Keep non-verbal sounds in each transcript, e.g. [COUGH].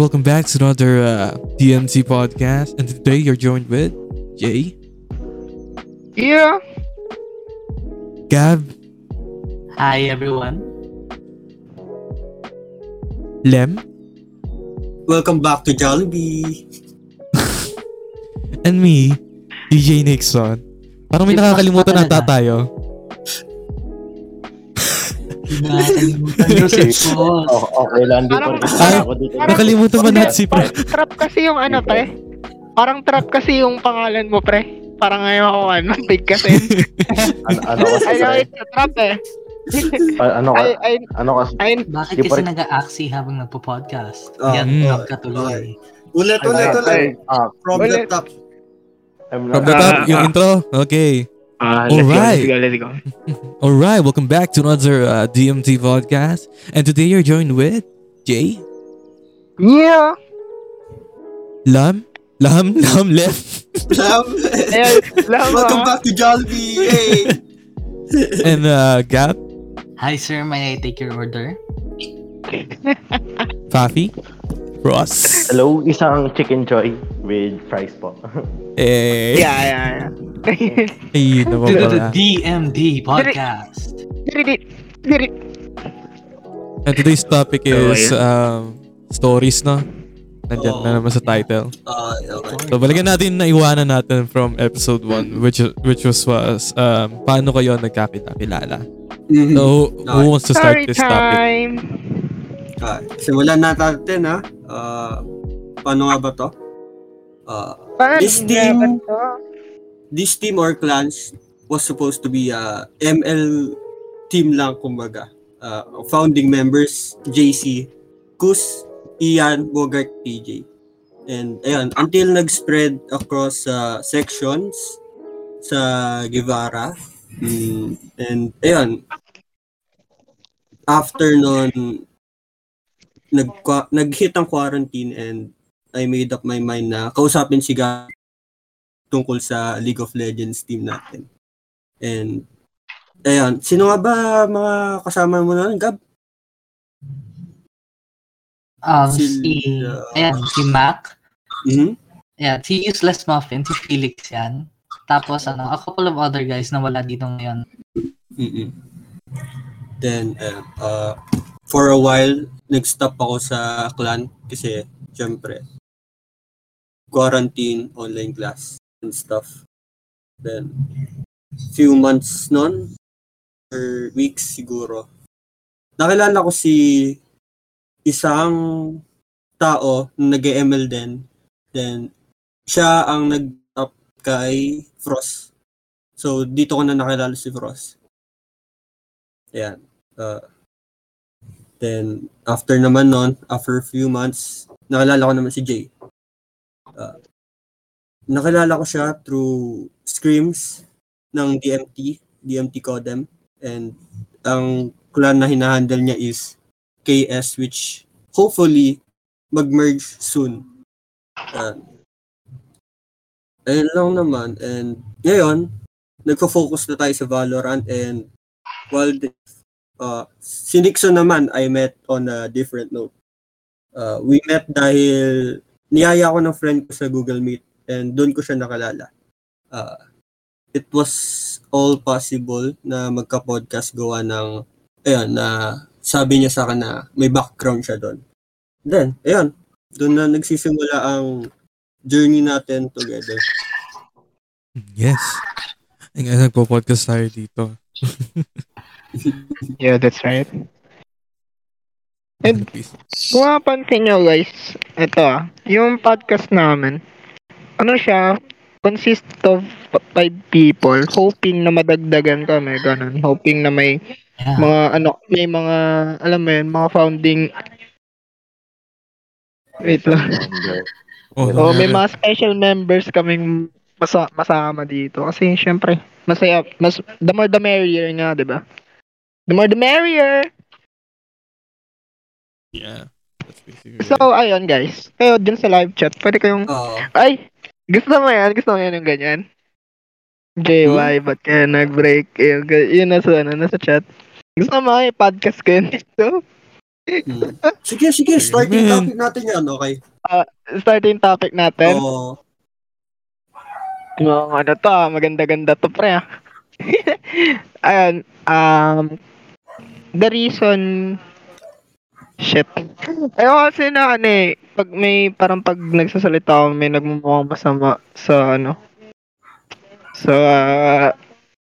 welcome back to another uh, DMT podcast. And today you're joined with Jay, Yeah. Gab, Hi everyone. Lem, Welcome back to Jollibee. [LAUGHS] and me, DJ Nixon. Parang may nakakalimutan ata talaga. tayo. Nakakalimutan [LAUGHS] ko si Boss. Oh, okay lang. Di pa rin ako dito. Nakalimutan ba natin si Pre? Trap kasi yung ano, pre. Parang trap kasi yung pangalan mo, pre. Parang ngayon ako, ano, big kasi. [LAUGHS] Ano, ano kasi, pre? it's a trap eh. Ah, ano, ka- I, ano kasi, I, Bakit kasi rin- nag-aaksi habang nagpo-podcast? Ah, Yan, mm. mm. katuloy. Ulit, ulit, ulit. ah, From the top. From the top, Ah, yung ah. intro. Okay. Ah, let's go, Alright. let's go, let's [LAUGHS] go. Alright, welcome back to another uh, DMT podcast. And today you're joined with Jay, Yeah. Lam, Lam, [LAUGHS] Lam, Lem, Lam. [LAUGHS] Ayan, lama. Welcome back to Jollibee. Hey. and uh, Gab, Hi sir, may I take your order? Fafi, Ross. hello, isang chicken joy with fries po. Eh, Yeah, yeah, yeah. [LAUGHS] Ayun naman To the. DMD podcast. And today's topic Oh, is um, stories, no? Nandyan na Oo. naman sa title. Ah, okay. So, balikan natin na iwanan natin from episode 1, which which was, was um, paano kayo nagkakilala. Mhm. So, who wants to start Story this topic? time. Ah, simulan na natin ha. Ah, paano nga ba to? Paano This team- ba to? this team or clans was supposed to be a ML team lang kumbaga. Uh, founding members, JC, Kus, Ian, Bogart, TJ. And ayun, until nag-spread across sa sections sa Guevara. Mm, and ayun, after nun, nag nag-hit ang quarantine and I made up my mind na kausapin si Gab tungkol sa League of Legends team natin. And, ayun, sino nga ba mga kasama mo na, Gab? Um, Si- si, uh, ayan, si Mac. Mhm. Ayan, si Useless Muffin, si Felix yan. Tapos ano, a couple of other guys na wala dito ngayon. mm Then, ayun, uh, for a while, nag-stop ako sa clan kasi, syempre, quarantine, online class, and stuff. Then, few months nun, or weeks siguro, nakilala ko si isang tao na nag-ML din. Then, siya ang nag-up kay Frost. So, dito ko na nakilala si Frost. Ayan. Uh, then, after naman nun, after a few months, nakilala ko naman si Jay. Uh, nakilala ko siya through screams ng DMT, DMT Codem. And ang clan na hinahandle niya is KS which hopefully mag-merge soon. Uh, ayun lang naman. And ngayon, nagfo-focus na tayo sa Valorant and while the, uh, si Nixon naman I met on a different note. Uh, we met dahil niyaya ko ng friend ko sa Google Meet and doon ko siya nakalala. Uh, it was all possible na magka-podcast gawa ng ayun na sabi niya sa akin na may background siya doon. Then, ayun, doon na nagsisimula ang journey natin together. Yes. Ang nagpo-podcast tayo dito. [LAUGHS] Yeah, that's right. And kung mapansin nyo guys, ito ah, yung podcast namin, ano siya, consist of five people, hoping na madagdagan kami, ganun. Hoping na may Yeah. mga, ano, may mga, alam mo yun, mga founding, wait lang. Oh, Oh, may mga special members kaming masa masama dito. Kasi syempre, masaya, mas, the more the merrier nga, di ba? The more the merrier! Yeah. Basically So, ayun guys. Kayo dyan sa live chat, pwede kayong, Oo. ay, gusto mo yan? Gusto mo yan yung ganyan? JY, ba't kaya nag-break? Yun, yun nasa, ano, nasa chat. Gusto mo, eh, podcast ko yun [LAUGHS] dito. Hmm. Sige, sige, starting Man. topic natin yan, okay? Starting topic natin. Oo. Yung ano to, ah, maganda-ganda to pre ah. [LAUGHS] Ayun, um, the reason, shit. Ayun kasi na ano eh, pag may, parang pag nagsasalita ako, may nagmumukhang masama sa ano, sa ah,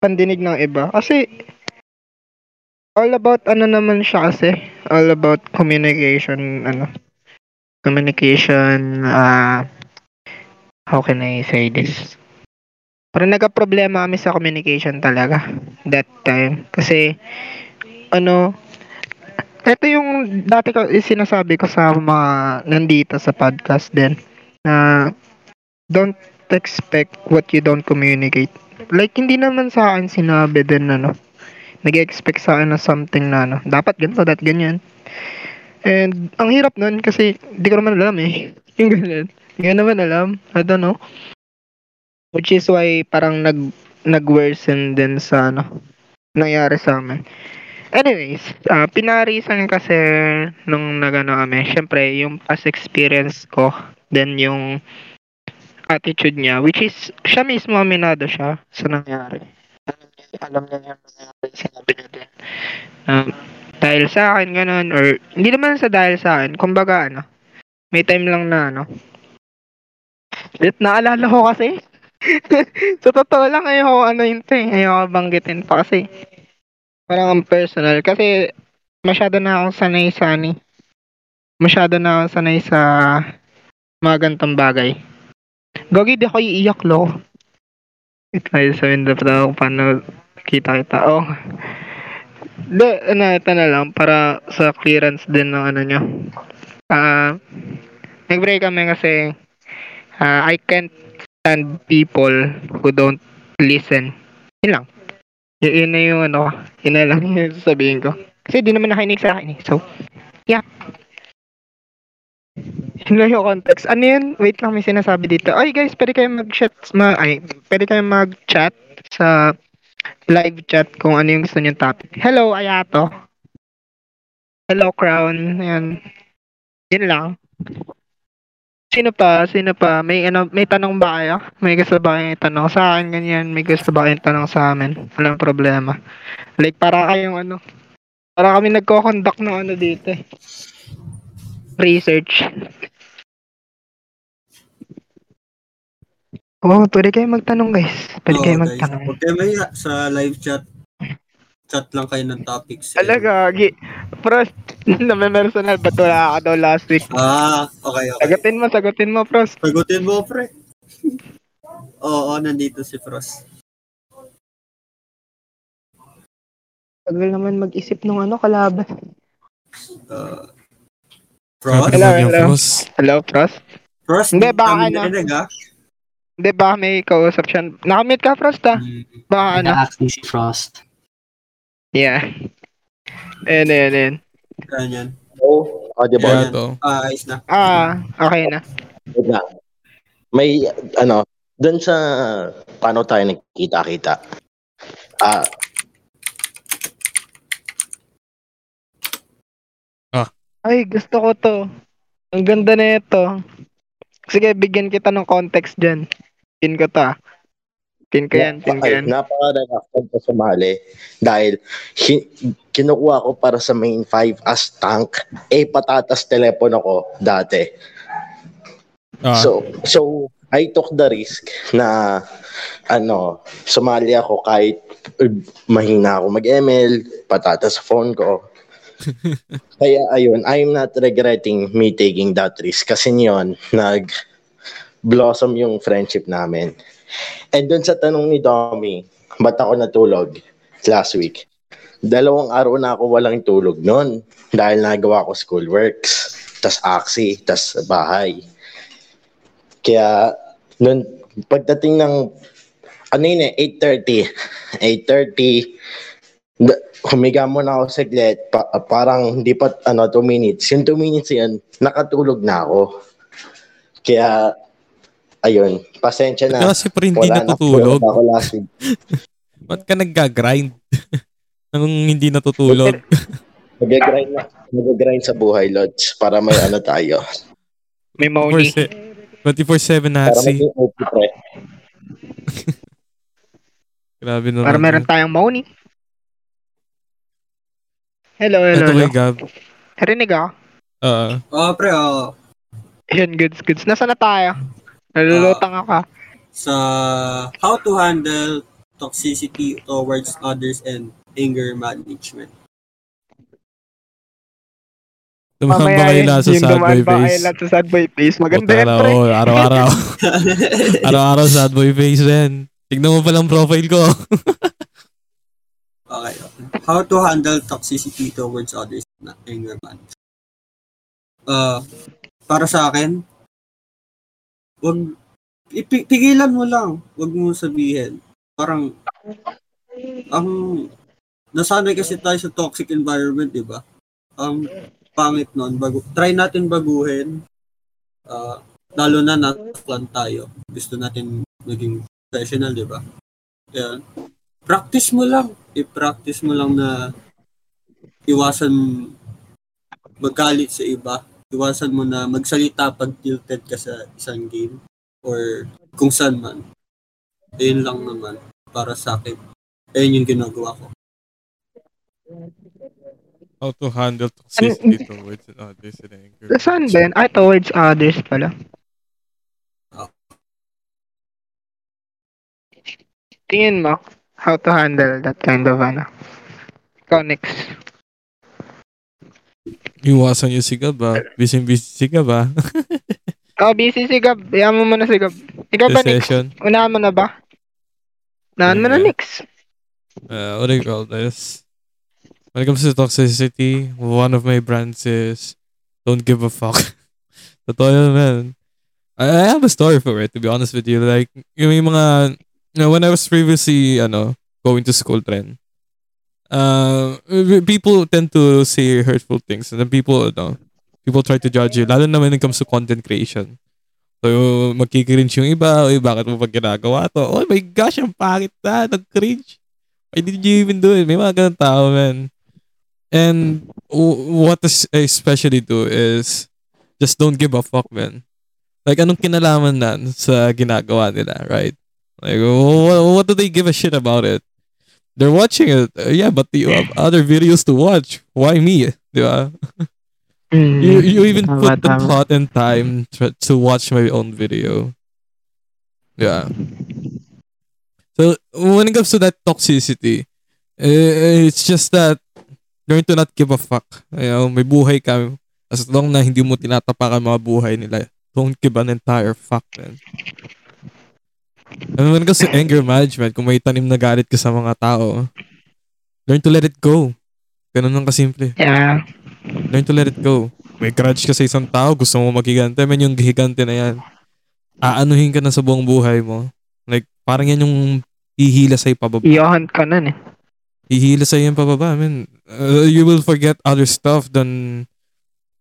pandinig ng iba. Kasi, all about ano naman siya kasi, all about communication, ano, communication, ah, how can I say this? Parang nagka-problema kami sa communication talaga that time. Kasi, ano, ito yung dati ko sinasabi ko sa mga nandito sa podcast din na don't expect what you don't communicate. Like, hindi naman sa akin sinabi din ano, nag-expect sa akin na something na ano, dapat ganito, dapat ganyan. And, ang hirap nun kasi hindi ko naman alam eh. [LAUGHS] Yung ganun. Hindi naman alam. I don't know. Which is why parang nag nag-worsen din sa ano nangyari sa amin. Anyways, uh, pinarisan kasi nung nagano kami, syempre yung past experience ko, then yung attitude niya, which is siya mismo aminado siya sa nangyari. Alam niya, yung nangyari, sinabi niya din. Um, dahil sa akin ganun, or hindi naman sa dahil sa akin, kumbaga ano, may time lang na ano, Lit, naalala ko kasi, [LAUGHS] sa totoo lang, ayoko ano yun eh. Ayoko banggitin pa kasi. Parang ang personal. Kasi masyado na akong sanay sa ani. Masyado na akong sanay sa mga gantong bagay. Gogi, di ako iiyak lo. Ito sabihin na pa ako paano kita kita. Oh. Di, ano, ito na lang. Para sa clearance din ng ano nyo. Ah, nag-break kami kasi ah, I can't stand people who don't listen. Yun lang. Y- yun na yung ano, yun na lang yung sasabihin ko. Kasi di naman nakinig sa akin eh. So, yeah. Yun lang yung context. Ano yun? Wait lang, may sinasabi dito. Ay guys, pwede kayo mag-chat, ma ay, pwede kayo mag-chat sa live chat kung ano yung gusto niyong topic. Hello, Ayato. Hello, Crown. Ayan. Yun lang. Sino pa? Sino pa? May ano, may tanong ba kayo? May gusto ba kayong tanong sa akin ganyan? May gusto ba kayong tanong sa amin? Walang problema. Like para kayong ano, para kami nagko-conduct ng ano dito eh. Research. Oh, pwede kayo magtanong guys. Pwede Oo, kayo guys. magtanong. Huwag kayo maya sa live chat. Chat lang kayo ng topics. Talaga, gi. Prost, [LAUGHS] na may personal, ba't wala ka daw last week? Ah, okay, okay. Sagutin mo, sagutin mo, Prost. Sagutin mo, pre. [LAUGHS] Oo, nandito si Frost. Tagal naman mag-isip nung ano, kalaban. Uh, Frost? Hello, Hello, hello. Frost. Hello, Prost? Frost, Hindi, baka ano. narinig, ah. Hindi ba may kausap siya? Nakamute ka, Prost, ah? Hmm. Baka ano? Na-acting si Frost. Yeah. Ayan, ayan, ayan. Yan, yan. Oh, audible. Yeah, to. Ah, ayos na. Ah, okay na. Wait lang. May, ano, dun sa, paano tayo nagkita-kita? Ah, Ay, gusto ko to. Ang ganda na ito. Sige, bigyan kita ng context dyan. Pin ko to, ah. Pin ko yan, pin ko yan. napaka-reluctant ko sumali dahil hi- kinukuha ko para sa main 5 as tank. Eh, patatas telepono ko dati. Ah, So, so I took the risk na ano, sumali ako kahit uh, mahina ako mag-ML, patatas sa phone ko. [LAUGHS] Kaya ayun, I'm not regretting me taking that risk kasi yun, nag blossom yung friendship namin. And dun sa tanong ni Domi, ba't ako natulog last week? Dalawang araw na ako walang tulog noon dahil nagawa ko schoolworks, tas aksi, tas bahay. Kaya, nun, pagdating ng, ano yun eh, 8.30, 8.30, da- humiga muna ako saglit, pa, parang hindi pa, ano, 2 minutes. Yung 2 minutes yan, nakatulog na ako. Kaya, ayun, pasensya na. kasi pa rin hindi Wala na natutulog. ako last week. [LAUGHS] Ba't ka nagga-grind? [LAUGHS] Nang hindi natutulog? [LAUGHS] Nag-grind, na- nag-grind sa buhay, Lods, para may ano tayo. May Moni. 24-7 Para Nazi. maging OP pre. Grabe naman. Para meron tayong Moni. Hello, hello, Ito hello. kay Gab. Narinig ako. Oo. Oh, pre, oh, Yun, goods, goods. Nasaan na tayo? Nalulutang ako. sa how to handle toxicity towards others and anger management. Dumaan ba kayo lahat sa sad boy dumaan ba face? sa sad boy face? Maganda yan, pre. araw-araw. [LAUGHS] araw-araw sad boy face din. Tignan mo palang profile ko. Okay. How to handle toxicity towards others na anger management. Uh, para sa akin, wag ipi- pigilan mo lang. Wag mo sabihin. Parang ang nasanay kasi tayo sa toxic environment, di ba? Ang pangit nun, bago, try natin baguhin. Uh, lalo na natlan tayo. Gusto natin maging professional, di ba? Yan. Practice mo lang. I-practice mo lang na iwasan magalit sa iba. Iwasan mo na magsalita pag tilted ka sa isang game or kung saan man. Ayun lang naman para sa akin. Ayun yung ginagawa ko. How to handle toxicity towards others and anger. Saan yun? Ay, towards others pala. Tingin mo, how to handle that kind of ano? Ikaw next. Iwasan yung sigab ba? Busy-busy sigab ba? Oh, [LAUGHS] busy si Gab. Iyan mo muna si Gab. Ikaw ba session. Unahan mo na ba? Unahan mo na next. Uh, what do you call this? When it comes to toxicity, one of my brands is don't give a fuck. [LAUGHS] Totoo yun, man. I, I have a story for it, to be honest with you. Like, yung, yung mga, you know, when I was previously, ano, going to school trend, uh, people tend to say hurtful things. And then people, ano, people try to judge you. Lalo na when it comes to content creation. So, magkikringe yung iba. Uy, bakit mo pa ginagawa to? Oh my gosh, ang pangit na. Nag-cringe. Why did you even do it? May mga ganun tao, man. And what I especially do is just don't give a fuck, man. Like, anong kinalaman na sa ginagawa nila, right? Like, what, what do they give a shit about it? They're watching it. Uh, yeah, but you have [LAUGHS] other videos to watch. Why me? [LAUGHS] Di ba? Mm. You, you even Tama, put the tama. thought and time to, to watch my own video. Yeah. So when it comes to that toxicity, eh, it's just that learn to not give a fuck. You know, may buhay ka. As long na hindi mo tinatapakan mga buhay nila, don't give an entire fuck, man. It comes to anger management, kung may tanim na galit ka sa mga tao, learn to let it go. Ganun lang kasimple. Yeah. Learn to let it go. May grudge ka sa isang tao, gusto mo magigante, man yung gigante na yan. Aanuhin ka na sa buong buhay mo. Like, parang yan yung hihila sa'yo pababa. Iyohan ka nun eh. Hihila sa'yo yung pababa. I mean, uh, you will forget other stuff than,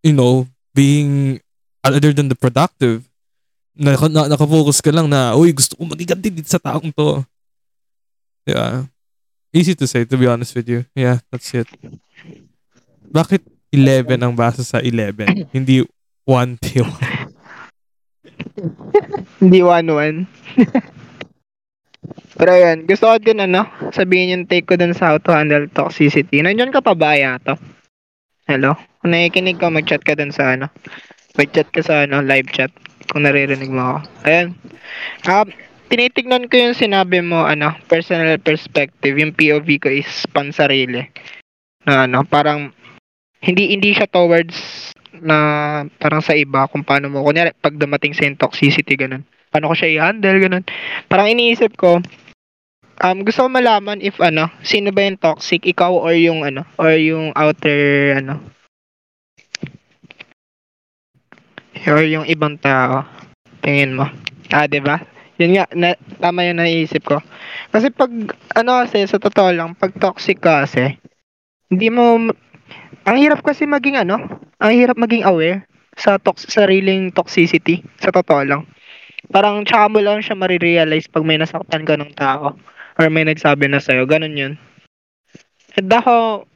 you know, being other than the productive. Naka, na, nakafocus ka lang na, uy, gusto ko magiganti dito sa taong to. Yeah. Easy to say, to be honest with you. Yeah, that's it. Bakit 11 ang basa sa 11? [CLEARS THROAT] Hindi 1 P1. [LAUGHS] Hindi one-one. [LAUGHS] Pero yun, gusto ko din ano, sabihin yung take ko dun sa how to handle toxicity. Nandiyan ka pa ba yato? Hello? Kung nakikinig ka, mag-chat ka dun sa ano. Mag-chat ka sa ano, live chat. Kung naririnig mo ako. Ayan. Um, tinitignan ko yung sinabi mo, ano, personal perspective. Yung POV ko is pansarili. Na ano, parang hindi hindi siya towards na parang sa iba kung paano mo kunyari pag dumating sa yung toxicity ganun paano ko siya i-handle ganun parang iniisip ko um gusto ko malaman if ano sino ba yung toxic ikaw or yung ano or yung outer ano or yung ibang tao tingin mo ah 'di ba yun nga na, tama yung naisip ko kasi pag ano kasi sa totoo lang pag toxic ka kasi hindi mo ang hirap kasi maging ano, ang hirap maging aware sa tox sariling toxicity sa totoo lang. Parang tsaka mo lang siya marirealize pag may nasaktan ka ng tao or may nagsabi na sa'yo. Ganun yun. And ako,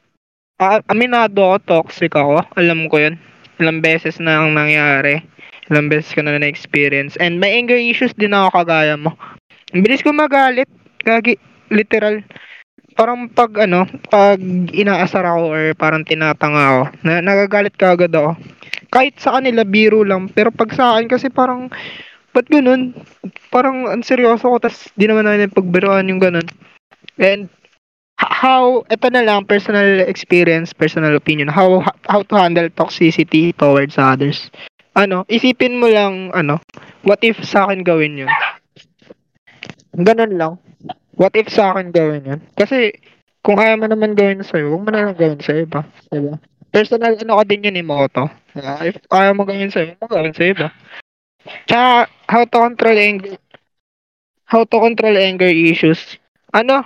ah, aminado ako, toxic ako. Alam ko yun. Ilang beses na ang nangyari. Ilang beses ko na na-experience. And may anger issues din ako kagaya mo. Ang bilis ko magalit. Gagi, literal. Parang pag ano, pag inaasar ako or parang tinatanga ako, na, nagagalit ka agad ako. Kahit sa kanila, biro lang. Pero pag sa akin kasi parang, ba't ganun? Parang ang seryoso ko, tas di naman namin pagbiroan yung ganun. And how ito na lang personal experience, personal opinion, how how to handle toxicity towards others. Ano, isipin mo lang ano, what if sa akin gawin 'yun? Ganun lang. What if sa akin gawin 'yun? Kasi kung ayaw mo naman gawin sa huwag mo na lang gawin sa iba, diba? Personal ano ko din yun ni Moto. Diba? If ayaw mo gawin sa iba, mo gawin sa iba. Tsaka, how to control anger how to control anger issues. Ano,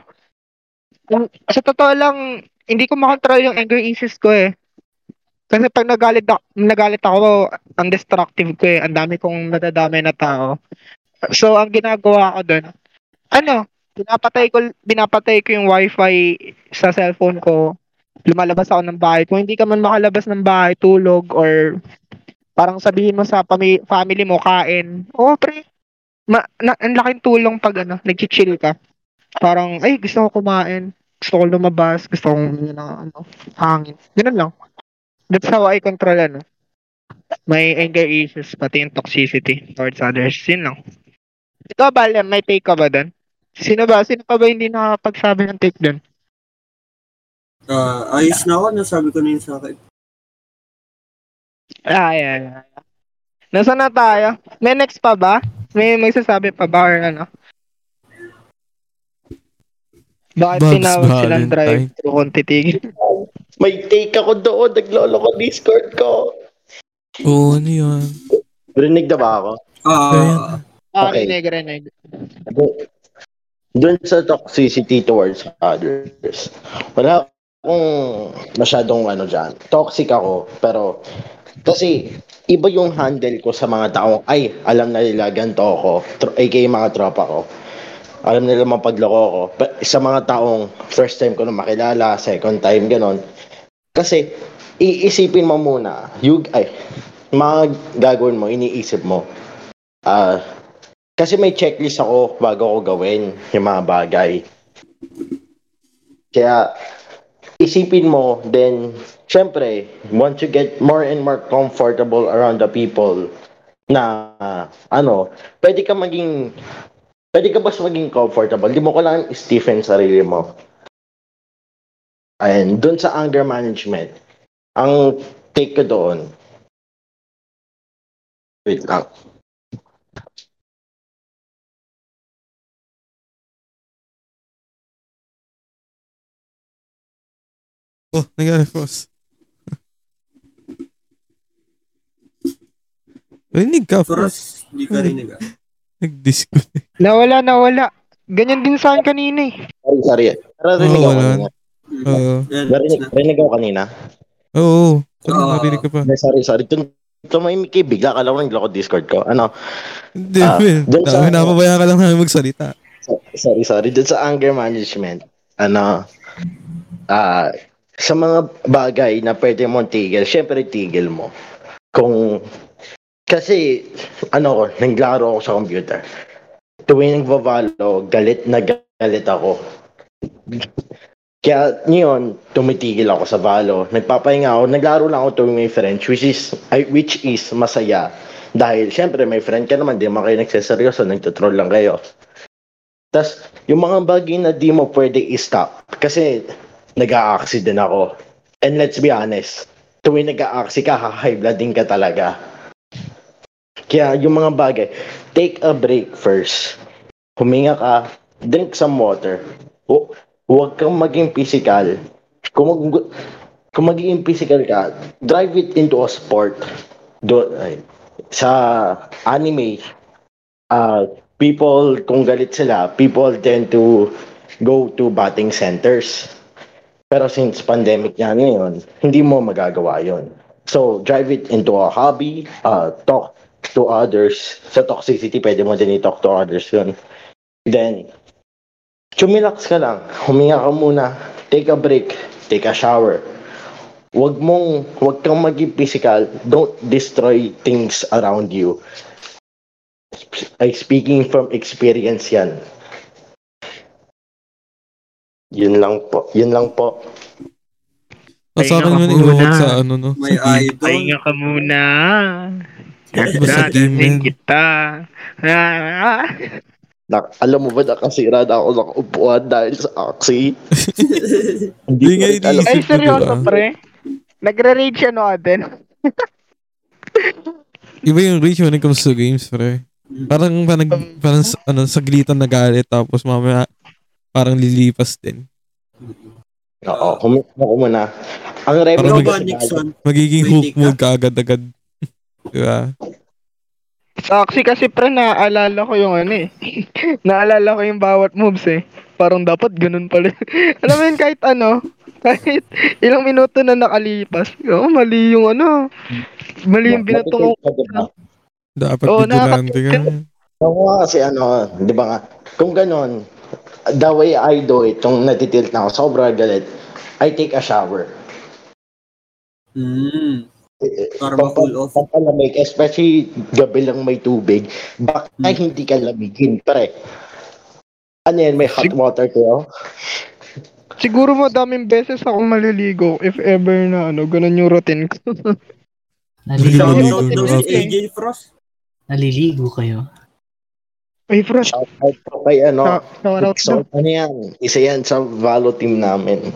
sa totoo lang, hindi ko makontrol yung anger issues ko eh. Kasi pag nagalit ako, nagalit ako, ang destructive ko eh. Ang dami kong nadadamay na tao. So, ang ginagawa ko doon, ano, pinapatay ko, binapatay ko yung wifi sa cellphone ko. Lumalabas ako ng bahay. Kung hindi ka man makalabas ng bahay, tulog, or parang sabihin mo sa pami- family mo, kain. Oh, pre. Ma, na, ang laking tulong pag ano, nag-chill ka parang, ay, gusto ko kumain. Gusto ko lumabas. Gusto yun ang, ano, hangin. Ganun lang. That's how I control, ano, may anger issues, pati yung toxicity towards others. Yun lang. Ikaw ba, Lem, may take ka ba doon? Sino ba? Sino pa ba hindi nakakapagsabi ng take doon? Ah, ayos na ako, nasabi ko na yun sa akin. Ah, yeah, yeah. Nasaan na tayo? May next pa ba? May magsasabi pa ba or ano? Bakit Bob's tinawag silang Valentine. drive-thru kung titigil? May take ako doon, naglolo ko Discord ko. Oo, ano yun? Rinig na ba ako? Ah, Ah, Okay. rinig, rinig. Doon sa toxicity towards others. Wala akong masyadong ano dyan. Toxic ako, pero kasi iba yung handle ko sa mga taong, ay, alam na nila ganito ako, tro- aka mga tropa ko. Alam nila mapagloko ko. Pa- Sa mga taong first time ko na makilala, second time, ganon. Kasi, iisipin mo muna, you, ay, mga gagawin mo, iniisip mo. Ah, kasi may checklist ako bago ko gawin yung mga bagay. Kaya, isipin mo, then, syempre, once you get more and more comfortable around the people na, ano, pwede ka maging, pwede ka basta maging comfortable. Di mo kailangan stiffen sarili mo. And dun sa anger management, ang take ko doon, wait lang. Oh, nag-frost. Rinig ka, Frost. Frost, hindi ka rinig ah. Nag-disconnect. Nawala, nawala. Ganyan din sa akin kanina eh. Sorry, sorry. Pero rinig Oo, ako wala. kanina. Oo. Na. narinig ako kanina. Oo. Ano, Oo. narinig ka pa? Hindi, sorry, sorry. Tum tumahimik kayo, bigla ka lang nagloko Discord ko. Ano, Hindi, Ah, man. dun sa- Dami napabayaan ka lang namin magsalita. so- sorry, sorry. Doon sa anger management, ano, ah, sa mga bagay na pwede mong tigil, syempre tigil mo. Kung, kasi, ano ko, naglaro ako sa computer. Tuwing nagvavalo, galit na galit ako. Kaya ngayon, tumitigil ako sa Valo. Nagpapahinga ako, naglaro lang ako tuwing may friends, which is, ay, which is masaya. Dahil, syempre, may friend ka naman, di mo kayo nagseseryoso, nagtutroll lang kayo. Tapos, yung mga bagay na di mo pwede i-stop, kasi nag-a-accident ako. And let's be honest, tuwing nag-a-accident ka, high blood din ka talaga. Kaya yung mga bagay, take a break first. Huminga ka, drink some water. Hu- Huwag kang maging physical. Kung, mag, kung magiging physical ka, drive it into a sport. Do, ay, sa anime, uh, people, kung galit sila, people tend to go to batting centers. Pero since pandemic yan ngayon, hindi mo magagawa yon. So, drive it into a hobby, uh, talk to others. Sa toxicity, pwede mo din i-talk to others yun. Then, chumilax ka lang. Huminga ka muna. Take a break. Take a shower. wag mong, wag kang maging physical. Don't destroy things around you. I speaking from experience yan. Yun lang po. Yun lang po. O sa akin Pahinga man ka inuwag muna. sa ano no. May idol. Pahinga ka muna. Diba man? kita. Ah, Na, alam mo ba nakasira na ako ng upuan dahil sa Axie? Hindi [LAUGHS] Hindi ko nga iniisip Ay, ko, seryoso, diba? pre. Nagre-rage siya no atin. [LAUGHS] Iba yung reach when it comes to games, pre. Parang, parang, parang sa- ano, saglitan na galit tapos mamaya parang lilipas din. Oo, kumin ako muna. Ang Parang Ikaw remedy mag- ba, kasi Nixon? Magiging hook mode ka agad-agad. Diba? Saksi kasi pre, naaalala ko yung ano eh. [LAUGHS] naaalala ko yung bawat moves eh. Parang dapat ganun pala. [LAUGHS] Alam mo yun, kahit ano, [LAUGHS] kahit ilang minuto na nakalipas, oh, mali yung ano. Mali yung ka, diba? Dapat Oo, vigilante ka. Oo nga kasi ano, di ba nga, kung ganon, the way I do it, kung natitilt na ako, sobrang galit, I take a shower. Mm. Para ma-cool off. Pampalamig, especially gabi lang may tubig, baka Hmm. hindi ka lamigin, pre. Ano yan, may hot Sig- water kayo? Siguro madaming beses ako maliligo if ever na ano, ganun yung routine ko. [LAUGHS] Naliligo Naliligo, Shoutout daw ka. si AJ Frost. naliligo kayo. Ay, fresh. Shout out po kay ano, Shout out so, ano yan, isa yan sa Valo team namin.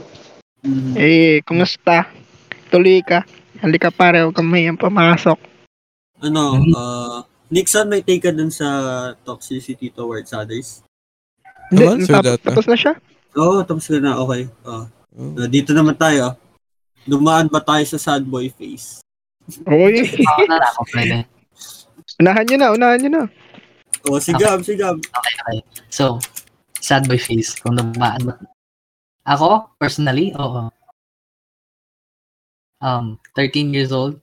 Mm. Eh, kumusta? Tuloy ka. Halika pare, huwag kang mayang pumasok. Ano, uh, Nixon, may take ka dun sa toxicity towards others? Hindi, sir, tapos, data. tapos na siya. Oo, oh, tapos ka na. Okay. Oh. Oh. Uh, dito naman tayo. Dumaan ba tayo sa sad boy face? Ako pwede. unahan nyo na, unahan nyo na. Oh, sigam, sigam. Okay, okay. So, sad boy face. Kung dumaan mo. Ako, personally, oo. Um, 13 years old.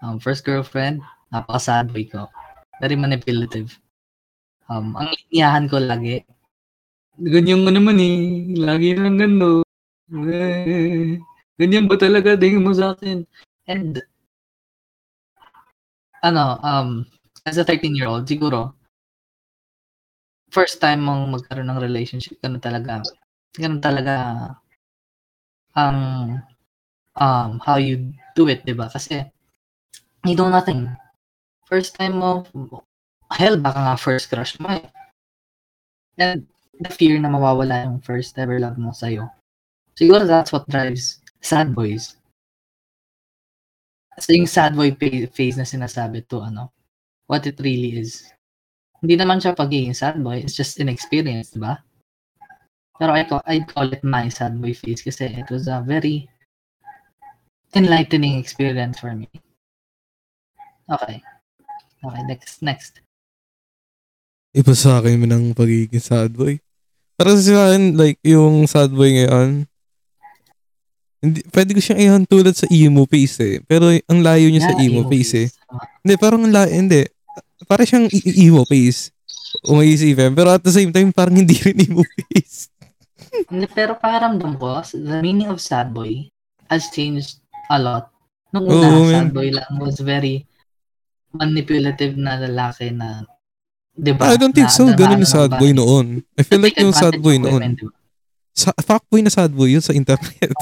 Um, first girlfriend. Napaka-sad boy ko. Very manipulative. Um, ang iniyahan ko lagi. Ganyan nga naman eh. Lagi lang gando. Eh, ganyan ba talaga? Tingin mo sa akin. And, ano, um, as a 13-year-old, siguro, first time mong magkaroon ng relationship, ganun talaga, ganun talaga ang um, how you do it, di ba? Kasi, you do nothing. First time mo, hell, baka nga first crush mo eh. And the fear na mawawala yung first ever love mo sa'yo. Siguro that's what drives sad boys. So yung sad boy phase na sinasabi to, ano, what it really is hindi naman siya pagiging sad boy. It's just an experience, di ba? Pero I call, I'd call it my sad boy phase kasi it was a very enlightening experience for me. Okay. Okay, next, next. Iba sa akin man ang pagiging sad boy. Para sa akin, like, yung sad boy ngayon, hindi, pwede ko siyang ihan tulad sa emo face eh. Pero ang layo niya sa Yeah, emo face eh. Tama. Hindi, parang ang layo, hindi. Para siyang emo face. Kung maisipin. Pero at the same time, parang hindi rin emo face. Hindi, pero pakiramdam ko, the meaning of sad boy has changed a lot. Nung una, Oo, sad man. boy lang was very manipulative na lalaki na, di ba? I don't think na- so. Ganun yung sad na- boy noon. I feel like yung sad advantage boy of noon. women, di ba? Sa, fuckboy na sad boy yun sa internet. [LAUGHS]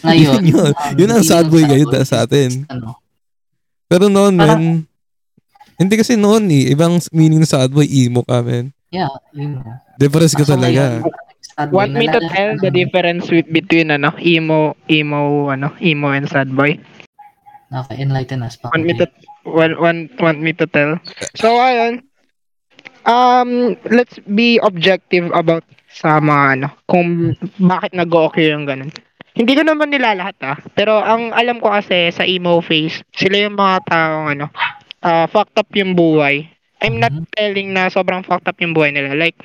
Ngayon, Yun yun. um, Yun ang meaning sad of boy ngayon sa atin. Ano, Pero noon, Parang- men, hindi kasi noon eh. Ibang meaning ng sad boy, emo ka, men. yeah, yun. Depressed ka talaga. ngayon, sad boy Want me to tell the difference with, between ano, emo, emo, ano, emo and sad boy? Okay, enlighten us. Want me to, want, want, want me to tell? So, ayun. Um, let's be objective about sa mga ano, kung bakit nag-okay yung ganun. Hindi ko naman nila lahat ah. Pero ang alam ko kasi sa emo phase, sila yung mga taong ano, ah, fucked up yung buhay. I'm not Mhm. telling na sobrang fucked up yung buhay nila. Like,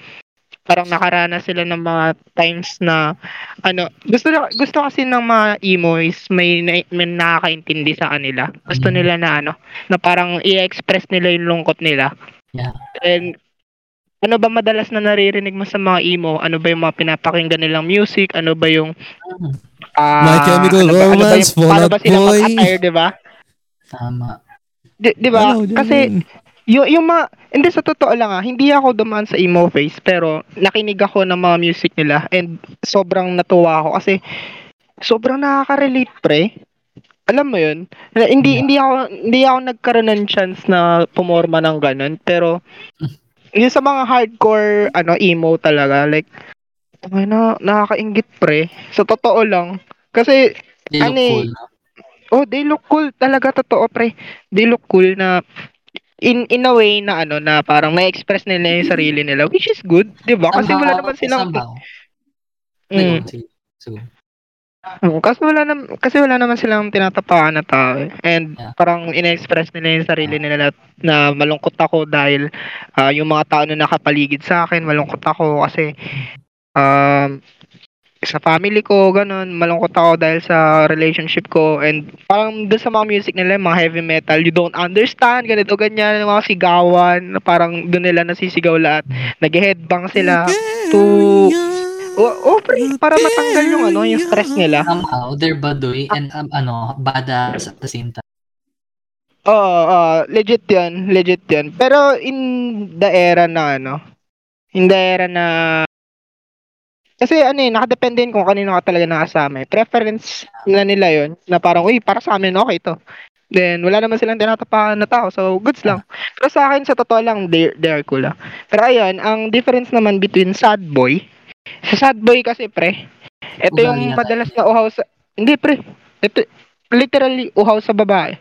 parang nakaranas sila ng mga times na ano, gusto na, gusto kasi ng mga emo is may, na- may nakakaintindi sa kanila. Gusto Mhm. nila na ano, na parang i-express nila yung lungkot nila. Yeah. And ano ba madalas na naririnig mo sa mga emo? Ano ba yung mga pinapakinggan nilang music? Ano ba yung Mm, ah, My Chemical ano ba, ano ba Romance, yung, paano ba Fall Out sila Boy. mag-attire, di ba? Tama. Di, di ba? Ano, di Kasi? Yung, yung mga, hindi sa totoo lang ah, hindi ako dumaan sa emo phase pero nakinig ako ng mga music nila and sobrang natuwa ako kasi sobrang nakaka-relate pre. Alam mo yun? Na- Hindi Yeah. hindi ako hindi ako nagkaroon ng chance na pumorma ng ganun pero [LAUGHS] yung sa mga hardcore ano emo talaga like ay na nakakaingit pre. Sa totoo lang. Kasi They look Ano eh, cool. Oh, they look cool talaga totoo pre. They look cool na in in a way na ano na parang na-express nila yung sarili nila which is good, 'di ba? Kasi wala Somehow- naman silang somehow. Mm. Sige, sige. Oo, kasi wala naman kasi wala naman silang tinatapakan na tao. eh. And Yeah. parang ina-express nila yung sarili nila na, na malungkot ako dahil ah, yung mga tao na nakapaligid sa akin, malungkot ako kasi um sa family ko, ganun, malungkot ako dahil sa relationship ko and parang doon sa mga music nila, mga heavy metal, you don't understand, ganito, ganyan, mga sigawan, parang doon nila nasisigaw lahat. Nag-headbang sila to Oh, oh pre, para matanggal yung ano, yung stress nila. Somehow, they're baduy and um, ano, badass at the same time. Oo, oo, legit 'yan, legit 'yan. Pero in the era na ano, in the era na kasi ano eh, nakadepende yun kung kanino ka talaga nakasama. eh. Preference na nila yon na parang, uy, para sa amin, okay to. Then, wala naman silang tinatapakan na tao. So, goods lang. Pero sa akin, sa totoo lang, they, they are cool ah. Pero ayun, ang difference naman between sad boy, sa sad boy kasi, pre, ito Ugali yung yata. madalas na uhaw sa, hindi pre, ito, literally, uhaw sa babae.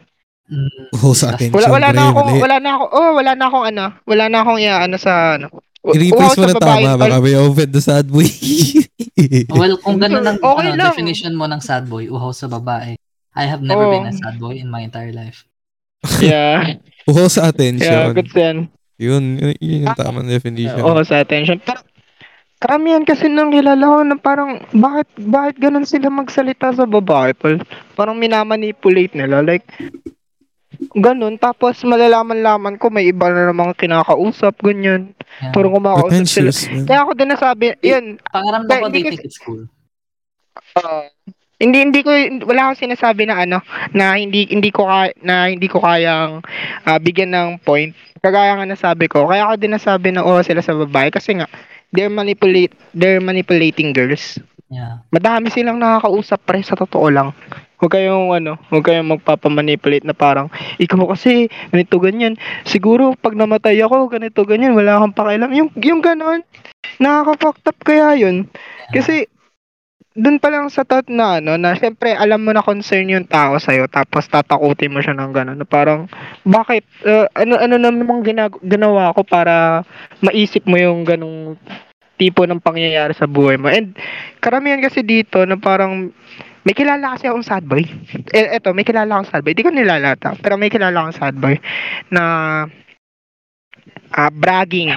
Mm, Oh, sa akin. Wala wala na syempre, akong mali. wala na ako. Oh, wala na akong ano. Wala na akong iaano sa ano. I-rephrase uhaw mo sa na babae, tama. Baka may offend na sad boy. [LAUGHS] Well, kung ganun ang Okay ano, lang. definition mo ng sad boy, uhaw sa babae, I have never Oo. been a sad boy in my entire life. Yeah. [LAUGHS] Uho sa Yeah, attention. good yan. Yun, yun, yun yung tamang definition. Oo, sa attention. Pero karamihan kasi nang kilala ko na parang bakit bakit ganun sila magsalita sa babae, tol? Parang minamanipulate nila like ganun tapos malalaman-laman ko may iba na namang kinakausap ganyan. Yeah. Parang kumakausap sila. Kaya ako din nasabi, yun, Pangaramdam ko, Hindi they kasi- cool. Ah, hindi hindi ko wala akong sinasabi na ano na hindi hindi ko kaya, na hindi ko kayang ah, bigyan ng point. Kagaya nga nasabi ko, kaya ako din nasabi na oh sila sa babae kasi nga they're manipulate they're manipulating girls. Yeah. Madami silang nakakausap pre sa totoo lang. Huwag kayong ano, huwag kayong magpapamanipulate na parang ikaw kasi ganito ganyan. Siguro pag namatay ako ganito ganyan, wala kang pakialam. Yung yung ganon. Nakaka-fucked up kaya yun. Kasi doon pa lang sa thought na ano, na syempre alam mo na concern yung tao sa'yo tapos tatakutin mo siya ng gano'n. Na parang, bakit, uh, ano, ano namang ginag- ginawa ko para maisip mo yung ganong tipo ng pangyayari sa buhay mo. And karamihan kasi dito na parang may kilala kasi akong sad boy. [LAUGHS] Eh, eto, may kilala akong sad boy. Di ko nilalata. Pero may kilala akong sad boy na ah, bragging.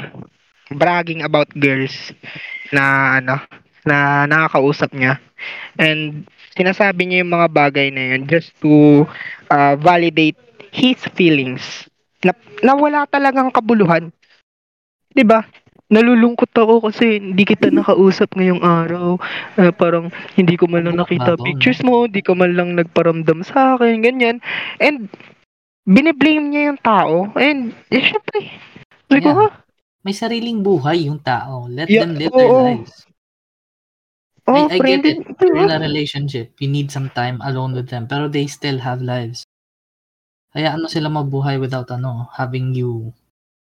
Bragging about girls na ano, na nakakausap niya. And sinasabi niya yung mga bagay na yun just to uh, validate his feelings. Na, na wala talagang kabuluhan. 'Di ba? Nalulungkot ako kasi hindi kita nakausap ngayong araw. Ah, parang hindi ko man lang nakita pictures mo, hindi ka man lang nagparamdam sa akin, ganyan. And biniblame niya yung tao. And eh, syempre, sabi ko, Yeah. "Ha? May sariling buhay yung tao. Let Yeah, them live their oo. lives. oh, I, I friend, get it. You're in a relationship. You need some time alone with them. Pero they still have lives. Kaya ano sila mabuhay without ano, having you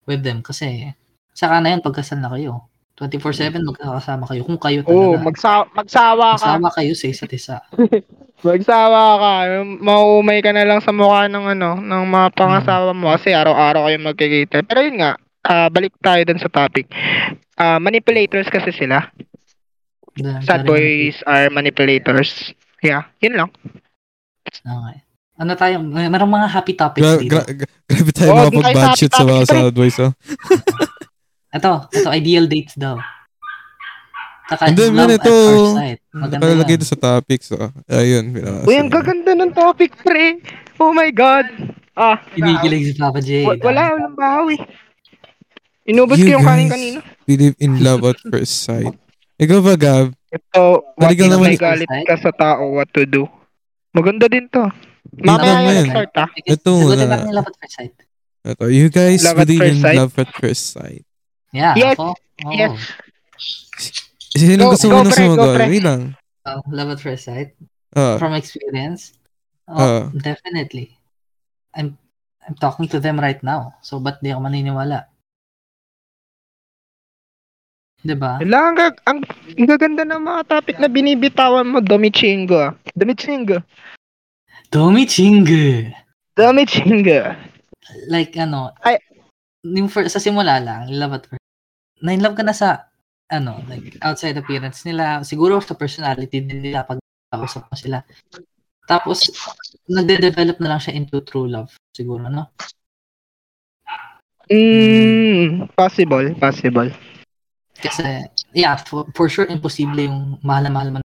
with them. Kasi, saka na yan, pagkasal na kayo. 24-7, magkakasama kayo. Kung kayo Oo, talaga. magsa- magsawa ka. Magkasama kayo sa isa't isa. [LAUGHS] Magsawa ka. Mauumay ka na lang sa mukha ng ano, ng mga pangasawa mo kasi araw-araw kayo magkikita. Pero yun nga, ah, balik tayo dun sa topic. Ah, manipulators kasi sila. The- Sad boys are manipulators. Yeah, yun lang. Okay. Ano tayo? May merong mga happy topics Gra- dito. gra- gra- grabe tayo Oh, mga pag-bad sa shit sa mga sad boys, oh. [LAUGHS] Ito, ito, ideal dates daw. Saka, Hindi, love man, at ito. first sight. Maganda Nakalagay yan. ito sa topics, oh. Ayun. pinaka- Uy, ang gaganda ng topic, pre. Oh my God. Ah, Kinikilig si Papa J. wa- wala, walang bahaw eh. Inubos You ko yung kanin kanina. believe in love at first sight. Ikaw ba, Gab? Ito, what if may galit ka sa tao, what to do? Maganda din to. Mamaya yung start ah. Ito first sight. Ito, you guys Love believe in love at first sight. Yeah, Yes, ako. Oo. yes. Sino Go- gusto go, mo na sumagot? pre. Wait lang. Oh, love at first sight. Ah, From experience, oh, definitely. I'm I'm talking to them right now. So, ba't di ako maniniwala? Diba? Wala, ang, ang, ang gaganda ng mga topic na binibitawan mo, Domichingo. Domichingo. Tommy Chingue! Domichingo. Like, ano, Ay. Yung first, sa simula lang, love at first. Na-in-love ka na sa, ano, like, outside appearance nila. Siguro sa personality din nila pag kausap mo sila. Tapos, nagde-develop na lang siya into true love. Siguro, no? Mm, possible, possible. Kasi, yeah, for, for sure, imposible yung mahal na mahal mo. na-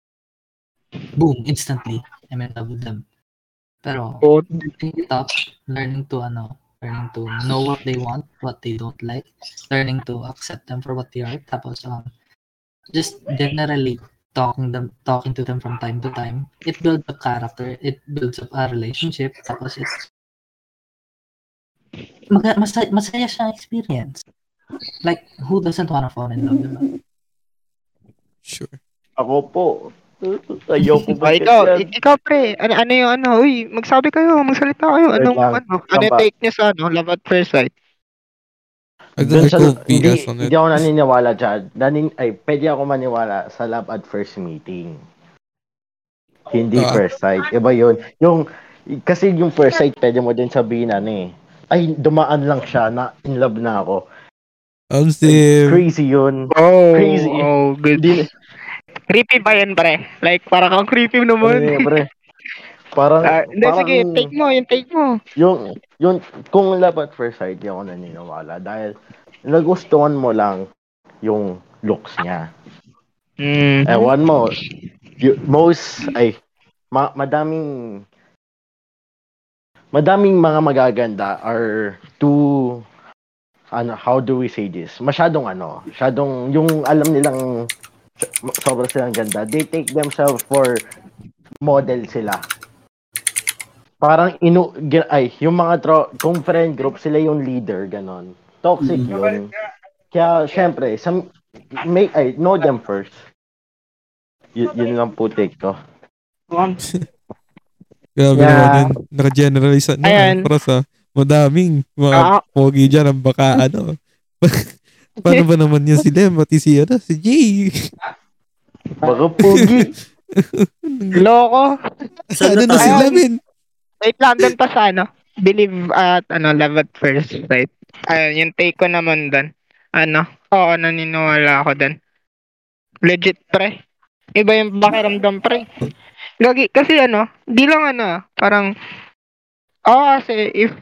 Boom, instantly. I'm in love with them. Pero, Oh, building it up, learning to, ano, learning to know what they want, what they don't like, learning to accept them for what they are, tapos, um, just generally talking them, talking to them from time to time, it builds up character, it builds up a relationship, tapos it's, maga, masaya, masaya siyang experience. Like, who doesn't wanna fall in love, diba? sure. Ako po. Ayoko Oh, ikaw, ik- ikaw pre, ano, ano yung ano, uy, magsabi kayo, magsalita kayo, anong, lang. ano, ano take niyo sa, ano, love at first sight? Don't sa, hindi, hindi ako naniniwala dyan. Nanin, ay, pwede ako maniwala sa love at first meeting. Hindi Ah. first sight. Iba yun. Yung, kasi yung first sight, pwede mo din sabihin ano eh. Ay, dumaan lang siya na in love na ako. Um, si... Crazy yun. Oh, Crazy. oh, good. Hindi, Creepy ba yan, pre? Like, parang kang creepy naman. pre. Parang, Ah, Hindi, parang, sige, take mo, yung take mo. yung, yung, kung love at first sight, di ako naniniwala. Dahil, nagustuhan mo lang yung looks niya. Mm. Ewan mo, y- most, ay, ma- madaming, madaming mga magaganda are too, ano, how do we say this? Masyadong ano, masyadong, yung alam nilang, sobrang silang ganda, they take themselves for model sila. Parang inu, ay, yung mga tro, kung friend group, sila yung leader, ganon. Toxic yun. Kaya, syempre, some, may, ay, know them first. Y- yun lang po take ko. [LAUGHS] Grabe Yeah. naman yun. Naka-generalize na. Ayan. Para sa madaming mga Ah. pogi dyan ang baka ano. [LAUGHS] Paano ba naman yun si Lem? Pati si, ano, si Jay. Baka pogi. [LAUGHS] Loko. ano na si. Lemin? Wait lang, dun pa sa ano, believe at, ano, love at first sight. Ayun, yung take ko naman dun. Ano, oo, naniniwala ako dun. Legit, pre. Iba yung pakiramdam, pre. Gagi, kasi ano, di lang ano, parang, oo kasi if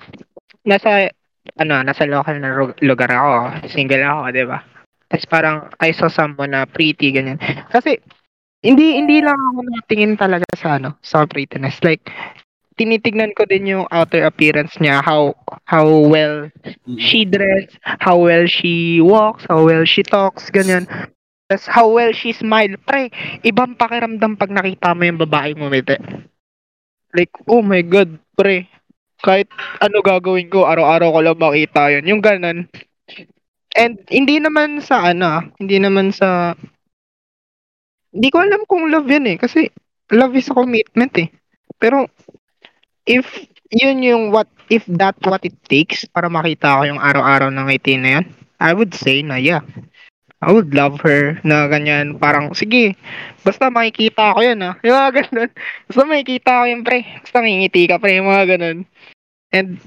nasa, ano, nasa local na lugar ako, single ako, di ba? Tapos parang, I saw someone na pretty, ganyan. Kasi, hindi, hindi lang ako natingin talaga sa, ano, sa prettiness. Like, tinitignan ko din yung outer appearance niya, how, how well she dress, how well she walks, how well she talks, ganyan. Tapos how well she smile. Pre, ibang pakiramdam pag nakita mo yung babae ngumiti. Like, oh my God, pre. Kahit ano gagawin ko, araw-araw ko lang makita yun. Yung ganon. And hindi naman sa ano, ah, hindi naman sa... Hindi ko alam kung love yun eh. Kasi love is a commitment eh. Pero if yun yung what if that what it takes para makita ko yung araw-araw ng ngiti na yun, I would say na yeah. I would love her na ganyan. Parang, sige, basta makikita ko yan ah. Yung mga ganun. Basta makikita ko yun pre. Basta ngingiti ka pre. Yung mga ganun. And,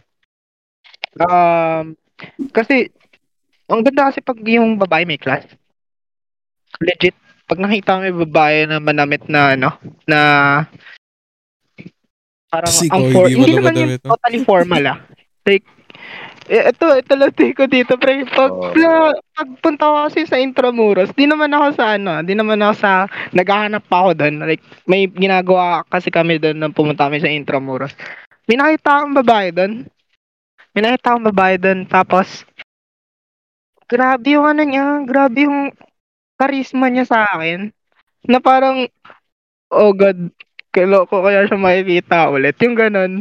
um, kasi, ang ganda kasi pag yung babae may class. Legit, pag nakita mo yung babae na manamit na ano, na parang Kasi ang for, hindi hindi naman yung ah. totally formal ah. Like, eh, ito, ito lang ko dito, pre. Pag, Oh. na, pagpunta ko kasi sa Intramuros, di naman ako sa ano, di naman ako sa, naghahanap pa ako doon. Like, may ginagawa kasi kami doon nang pumunta kami sa Intramuros. May nakita akong babae doon. May nakita akong babae doon, tapos, grabe yung ano niya, grabe yung charisma niya sa akin. Na parang, oh God, ko kaya siya makikita ulit. Yung ganun.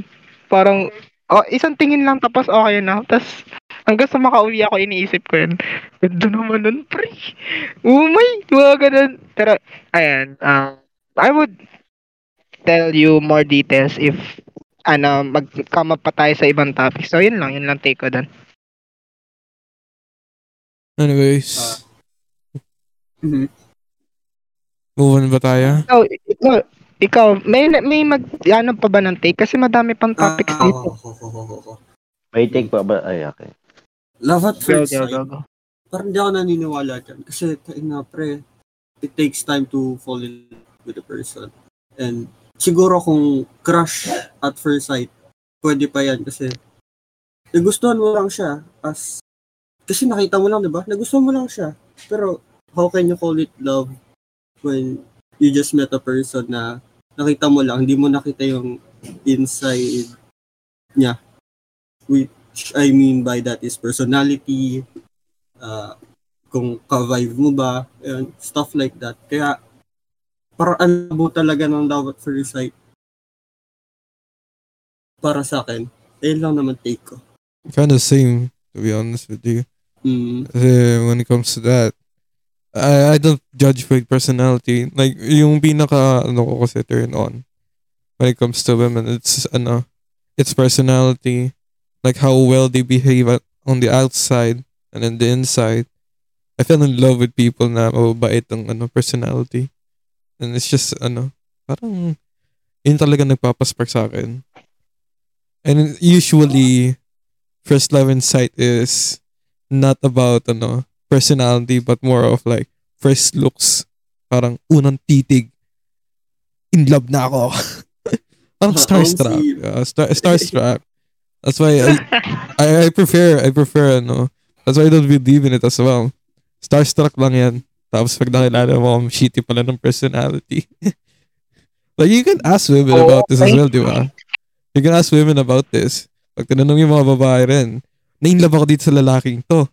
Parang, oh, isang tingin lang tapos okay na. Tapos, hanggang sa makauwi ako, iniisip ko yun. Ganda naman nun, pre. Oh my, mga ganun. Pero, ayan, um, I would tell you more details if ano, mag-come up pa tayo sa ibang topic. So, yun lang. Yun lang take ko doon. Anyways, Mhm. move on ba tayo? Ikaw, ikaw, ikaw may, may mag, ano pa ba ng take? Kasi madami pang topics Ah, dito. ako, ako, ako, ako. May take pa ba? Ay, okay. Love at first sight. go, go. Parang di ako naniniwala dyan. Kasi, kain nga pre, it takes time to fall in love with a person. And siguro kung crush at first sight, pwede pa yan kasi nagustuhan mo lang siya as kasi nakita mo lang, di ba? Nagustuhan mo lang siya. Pero how can you call it love when you just met a person na nakita mo lang, hindi mo nakita yung inside niya. Which I mean by that is personality, uh, kung ka-vibe mo ba, and stuff like that. Kaya, parang ano mo talaga ng love at first sight. Para sa akin, ayun lang naman take ko. Kind of same, to be honest with you. Mm. Kasi when it comes to that, I, I don't judge by personality. Like, yung pinaka, ano ko kasi turn on when it comes to women, it's, ano, it's personality. Like, how well they behave at, on the outside and then the inside. I fell in love with people na mababait ang, ano, personality. And it's just, ano, parang, yun talaga nagpapaspark sa akin. And usually, first love in sight is not about ano personality but more of like first looks. Parang unang titig in love na ako. [LAUGHS] Parang [LAUGHS] starstruck. Uh, star, starstruck. That's why I, [LAUGHS] I I prefer I prefer ano that's why I don't believe in it as well. Starstruck lang yan tapos pag nakilala mo ang shitty pala ng personality [LAUGHS] like you can ask women Oh, about this as well di ba you can ask women about this pag tinanong yung mga babae rin na-in-love ako dito sa lalaking to.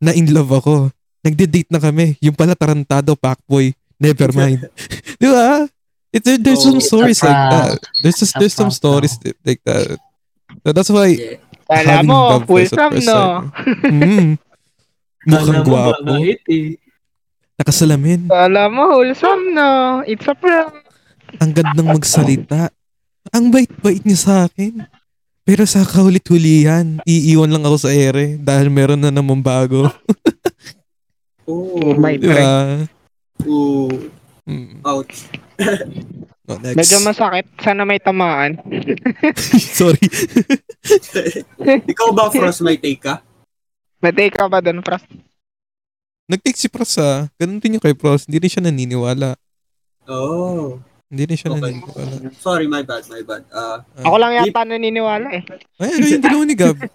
Na-in-love ako. Nagde-date na kami. Yung pala tarantado, fuckboy. Never mind. [LAUGHS] [LAUGHS] Di ba? It, there- there's some Oh, stories like that. There's just, there's some stories like that. So that's why Yeah. Kala having mo, wholesome, first no? mm, mukhang gwapo. eh. Nakasalamin. Kala mo, wholesome, no? It's a prank. Ang gandang magsalita. Ang bait-bait niya sa akin. Pero sa kaulit-hulihan, iiwan lang ako sa ere dahil meron na namang bago. [LAUGHS] [LAUGHS] Oh, my Di friend. Oh, Mm. ouch. No, next. Medyo masakit. Sana may tamaan. [LAUGHS] Sorry. Ikaw ba, Frost, may take ka? May take ka ba doon, Frost? Nag-take si Pros ah. Ganun din yung kay Pros. Hindi rin siya naniniwala. Oh. Hindi rin siya Okay. naniniwala. Sorry, my bad, my bad. Ah, Ah. Ako lang yata naniniwala eh. Ay, ano yung dalawa ni Gab? [LAUGHS]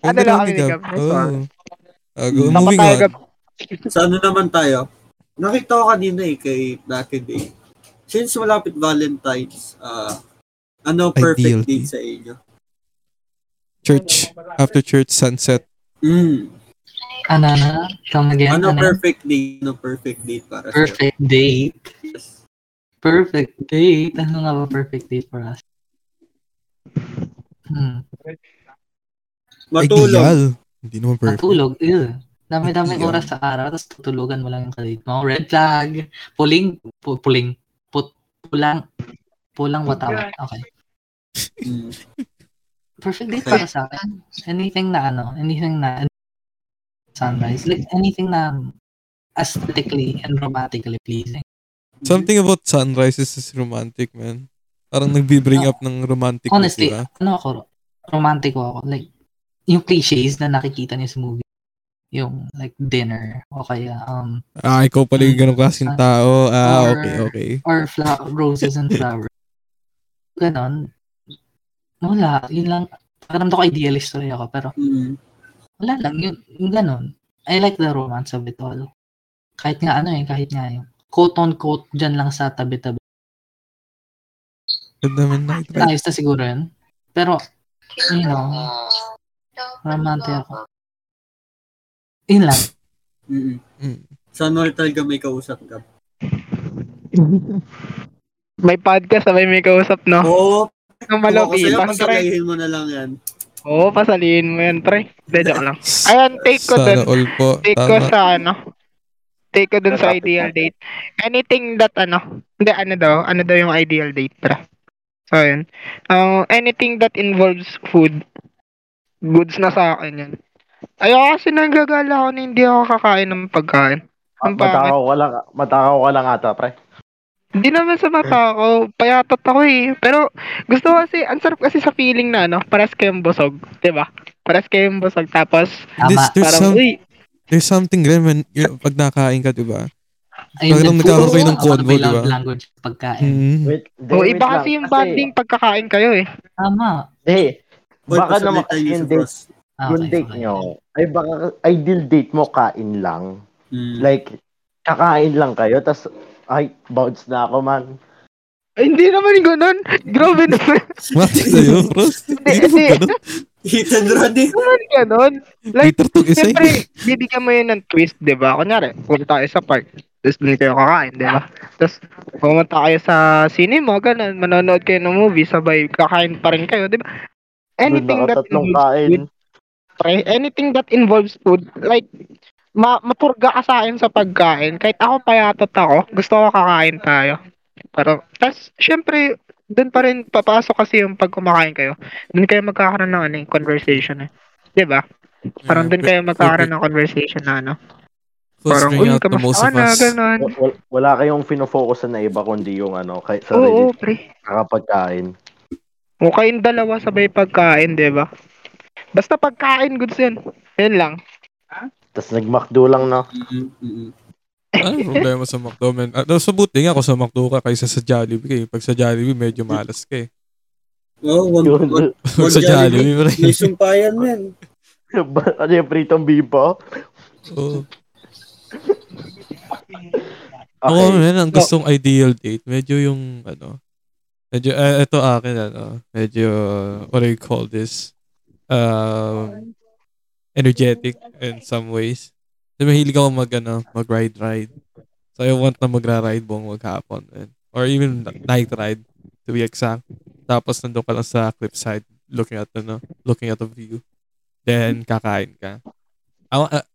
Ano lang kami ni Gab? Oh. Ah, go, moving tayo, on. Gab. sa ano naman tayo? Nakita ko kanina eh, kay Black and Day. Since malapit Valentine's, ah, ano perfect Ideal. date sa inyo? Church. After church, sunset. Mm. Ano na? Come again? Ano Ano? perfect date? Ano perfect date para sa Perfect date. Perfect date. Ano nga ba perfect date for us? Hmm. Matulog. Ideal. Hindi naman perfect. Matulog. Ew. Dami-daming Ideal. oras sa araw, tapos tutulugan mo lang yung kadate mo. Red flag. Puling. Pu- puling. Put, pulang. Pulang watawat. Okay. Mm. Perfect date Okay. para sa akin. Anything na ano, anything na sunrise. Like anything na aesthetically and romantically pleasing. Something about sunrises is romantic, man. Parang nagbi-bring up ng romantic. Honestly, di ba? ano ako, romantic ako. Like, yung cliches na nakikita niyo sa movie. Yung like dinner o kaya um Ah, ikaw pala yung ganong klaseng tao. Ah, Or- okay, okay. or flower, roses and flowers. Ganon. Wala. Yun lang. Pakiramdam ko idealist tuloy ako. Pero Mm. Wala lang. Yun, yung ganon. I like the romance of it all. Kahit nga ano eh. Kahit nga yung quote on quote dyan lang sa tabi-tabi. Ganda man na ito. Ayos na siguro yun. Pero, you know, romantic ako. Yun lang. Mm-mm. Mm. Sa Nortal ka may kausap ka. May podcast sabay may kausap, no? Oo. Ang Kung ako sa'yo, pasalayin mo na lang yan. Oo, pasalihin mo yan, pre. Joke lang. [LAUGHS] Ayan, take ko Sana dun. all po. Take ko Tama. sa ano. Take ko dun sa ideal date. Anything that ano. Hindi, ano daw. Ano daw yung ideal date, pre. So, yun. Um, anything that involves food. Goods na sa akin yan. Ayaw kasi nagagala ako na hindi ako kakain ng pagkain. Ah, Ang pangit. matakaw ka lang, matakaw ka lang ata, pre. Hindi naman sa mata ko, payatot ako eh. Pero gusto ko kasi, ang sarap kasi sa feeling na ano, paras kayong busog, 'di ba? Paras kayong busog tapos This, Tama. there's, parang, some, uy, there's something rin when, yun, pag nakain ka, di ba? Ayun, Parang nag- nagkakaroon kayo ng Ako convo, di ba? language pagkain. Mm. Wait, oh, iba kasi yung bonding pagkakain kayo eh. Tama. Eh, Uy, baka naman yung date. Ah, yung okay, date nyo, ay baka ideal date mo kain lang. Mm. Like, kakain lang kayo, tas ay, bounce na ako man. Ay, hindi naman ganun. Grabe [LAUGHS] naman. Matik sa'yo, Frost. Hindi, Hindi. Hit and run eh. naman ganun. Like, Later to isa. Siyempre, bibigyan mo yun ng twist, di ba? Kunyari, punta tayo sa park. Tapos doon kayo kakain, di ba? Tapos, pumunta kayo sa cinema, ganun. Manonood kayo ng movie, sabay kakain pa rin kayo, di ba? Anything that involves kain. food, pre, anything that involves food, like, ma mapurga ka sa akin sa pagkain. Kahit ako payatot ako, gusto ko kakain tayo. Pero, tas, syempre, doon pa rin papasok kasi yung pag kumakain kayo. Doon kayo magkakaroon ng ano, eh, conversation eh. Di ba? Parang doon kayo magkakaroon ng conversation na ano. Parang, uy, kamusta ka na, ganun. Wa- wa- Wala kayong finofocusan na iba kundi yung ano, kay Oo, sarili pre. kakapagkain. O kayong dalawa sabay pagkain, di ba? Basta pagkain, goods yun. Yun lang. Tapos nag-McDo lang na. Mm-mm, mm-mm. Ano problema sa McDo, man? Ah, so buti nga ako sa McDo ka kaysa sa Jollibee. eh. Pag sa Jollibee, medyo malas ka eh. Oh, wag, wag, wag [LAUGHS] sa Jollibee, pre. May sumpayan yan. [LAUGHS] ano yung pritong bipo? Oo. [LAUGHS] Okay. Ako, man, ang gustong ideal date, medyo yung, ano, medyo, eh, ito akin, ano, medyo, what do you call this? Um, energetic in some ways. Kasi mahilig ako mag, ano, mag-ride-ride. So, I want na magra-ride buong maghapon. Man. Or even night ride, to be exact. Tapos, nandun ka lang sa cliffside, looking at, ano, looking at the view. Then, kakain ka. I, uh,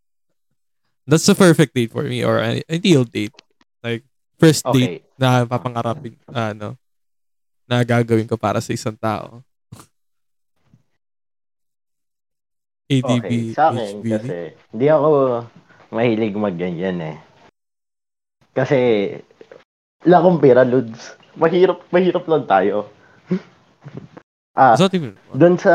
that's the perfect date for me, or an ideal date. Like, first date Okay. na papangarapin, ano, na gagawin ko para sa isang tao. ADB, Okay, sa akin HBD. kasi hindi ako mahilig magganyan eh. Kasi akong pera, Lods. Mahirap, mahirap lang tayo. [LAUGHS] ah, So, doon sa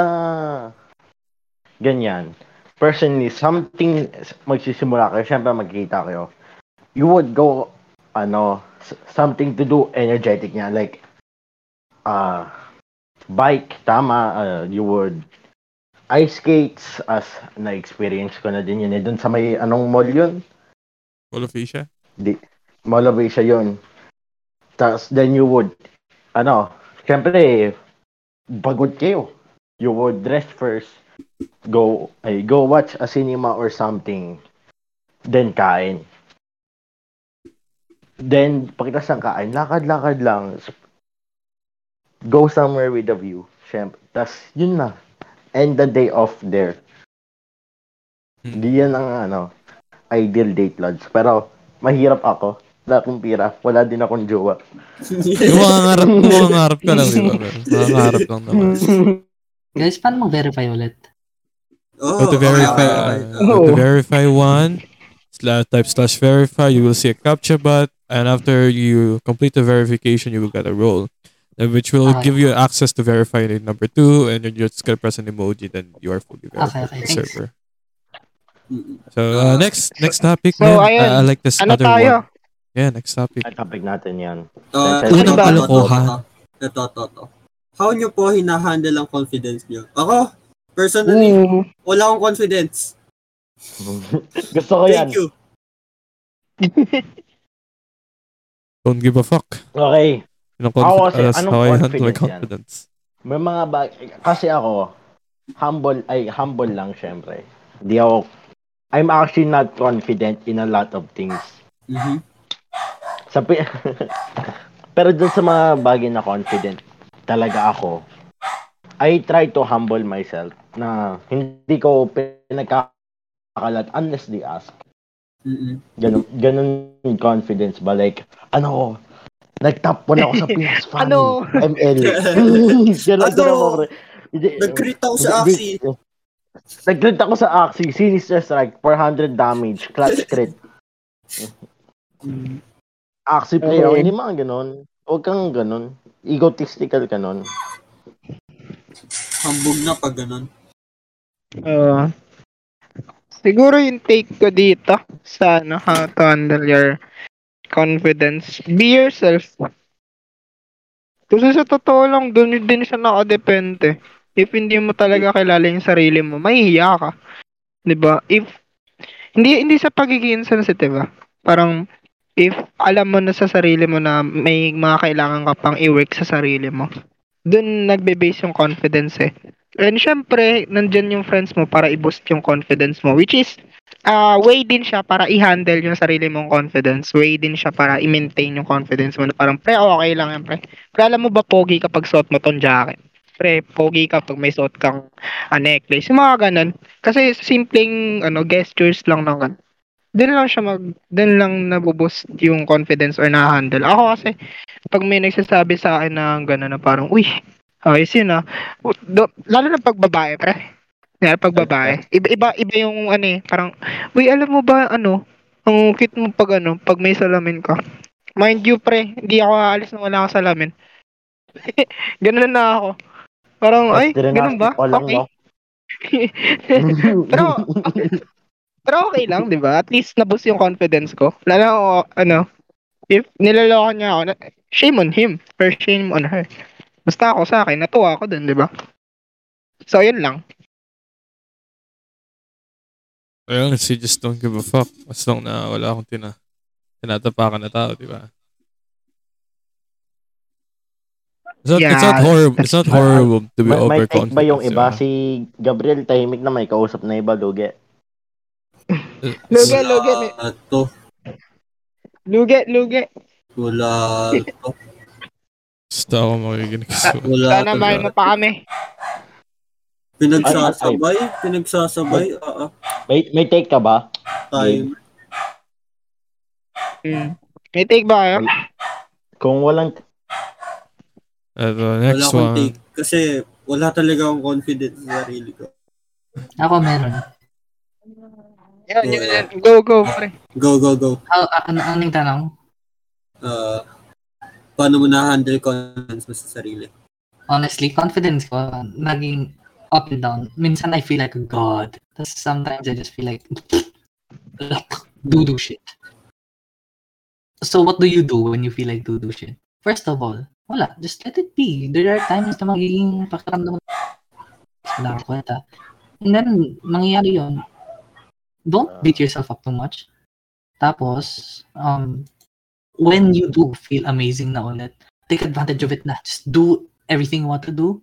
ganyan, personally, something magsisimula kayo, syempre magkikita kayo, you would go, ano, something to do energetic niya, like, uh, bike, tama, uh, you would ice skates as na-experience ko na din yun. Eh, doon sa may, anong mall yun? Full of Asia? Mall of Asia yun. Tapos, then you would, ano, syempre, pagod kayo. You would dress first, go, ay, go watch a cinema or something, then kain. Then, pagkatapos ng kain, lakad-lakad lang. Go somewhere with a view. Syempre. Tapos, yun na. End the day off there. Hmm. Di yan ang, ano, ideal date lodge. Pero, mahirap ako. Wala akong pira. Wala din akong jowa. [LAUGHS] Yung mga ngarap, mga ngarap ka lang, di ba? man? Mga ngarap lang naman. [LAUGHS] Guys, paano mag-verify ulit? Oh, Go to verify, okay, okay. uh, go to verify one, slash type slash verify, you will see a captcha bot, and after you complete the verification, you will get a role, which will Okay. give you access to verify in number two, and then you're just gonna press an emoji, then you are fully verified okay, thanks. server. So uh, next next topic, So, man. ayun. Uh, I like this Ano other tayo? one. Yeah, next topic. Ang topic natin yan. Uh, Ano ito, ba? ito, ito, Kalokohan. ito, ito, ito. How nyo po hinahandle ang confidence nyo? Ako, personally, Ooh. wala akong confidence. [LAUGHS] Gusto ko yan. Thank you. [LAUGHS] Don't give a fuck. Okay. Yung Ako confi- kasi, anong how I handle my confidence yan? confidence. May mga bag... Kasi ako, humble, ay, humble lang syempre. Hindi ako I'm actually not confident in a lot of things. Mhm. Sa pi- [LAUGHS] Pero dun sa mga bagay na confident talaga ako, I try to humble myself na hindi ko pinagkakalat unless they ask. Mhm. Ganun, ganun yung confidence ba? Like, ano, nag-top 1 ako sa [LAUGHS] PS Fan. Ano? ML. [LAUGHS] ganun, Ano? ganun ako. Hindi- Nag-crit ako sa Axie. Nag-crit ako sa Axie. Sinister Strike, 400 damage, clutch [LAUGHS] crit. Axie player, Okay. hindi mga ganun. Huwag kang ganun. Egotistical ka nun. Hambog na pag ganun. Uh, siguro yung take ko dito sa ano, how to handle your confidence. Be yourself. Kasi sa totoo lang, dun din siya nakadepende. If hindi mo talaga kilala yung sarili mo, mahihiya ka. 'Di ba? If hindi hindi sa pagiging insensitive ah. Parang if alam mo na sa sarili mo na may mga kailangan ka pang i-work sa sarili mo, dun nagbe-base yung confidence eh. And syempre, nandyan yung friends mo para i-boost yung confidence mo. Which is, uh, way din siya para i-handle yung sarili mong confidence. Way din siya para i-maintain yung confidence mo. Na parang, pre, okay lang yan, pre. Pre, alam mo ba, pogi kapag suot mo tong jacket? Pre, pogi kapag may suot kang uh, necklace. Yung mga ganun. Kasi simpleng ano, gestures lang ng ganun. Doon lang siya mag, doon lang nabuboost yung confidence or na-handle. Ako kasi, pag may nagsasabi sa akin na gano'n na parang, uy, ayos yun ah. Lalo na pag babae, pre. Lalo pag babae. Iba, iba, iba yung ano eh, parang, uy, alam mo ba, ano, ang cute mo pag ano, pag may salamin ka. Mind you, pre, hindi ako aalis na wala akong salamin. [LAUGHS] ganun na ako. Parang, ay, ganun ba? Okay. [LAUGHS] pero, pero okay lang, di ba? At least naboost yung confidence ko. Lalo ako, ano, if niloloko niya ako, shame on him or shame on her. Basta ako sa akin, natuwa ako dun, di ba? So, yun lang. Well, honestly, just don't give a fuck. As long na wala akong tina tinatapakan na tao, di ba? It's not, it's not Yeah. horrible. It's not horrible to be May, may take overconfident. ba yung iba? ba? Si Gabriel tahimik na may kausap na iba, Luge. [LAUGHS] Luge, luge, may- Wala to. luge, luge. Wala to. Basta ako makikinig Wala Sana mahal mo pa kami. Pinagsasabay. Pinagsasabay. Ah, ah. May, may take ka ba? Time. Hmm. May take ba kayo? Kung walang Ito, Wala next akong one. take. Kasi wala talaga akong confidence sa sarili ko. Ako meron. Yan, yun, yan. Go, go, pre. Go, go, go. Ah, ah, ano, ano yung tanong? Uh, paano mo na-handle confidence mo sa sarili? Honestly, confidence ko, naging up and down. Minsan I feel like a god. Tapos sometimes I just feel like, [LAUGHS] do-do shit. So what do you do when you feel like do-do shit? First of all, wala. Just let it be. There are times na magiging pakiramdam mo. Wala ka kwenta. And then, mangyayari yun. Don't beat yourself up too much. Tapos, um, when you do feel amazing na ulit, take advantage of it na. Just do everything you want to do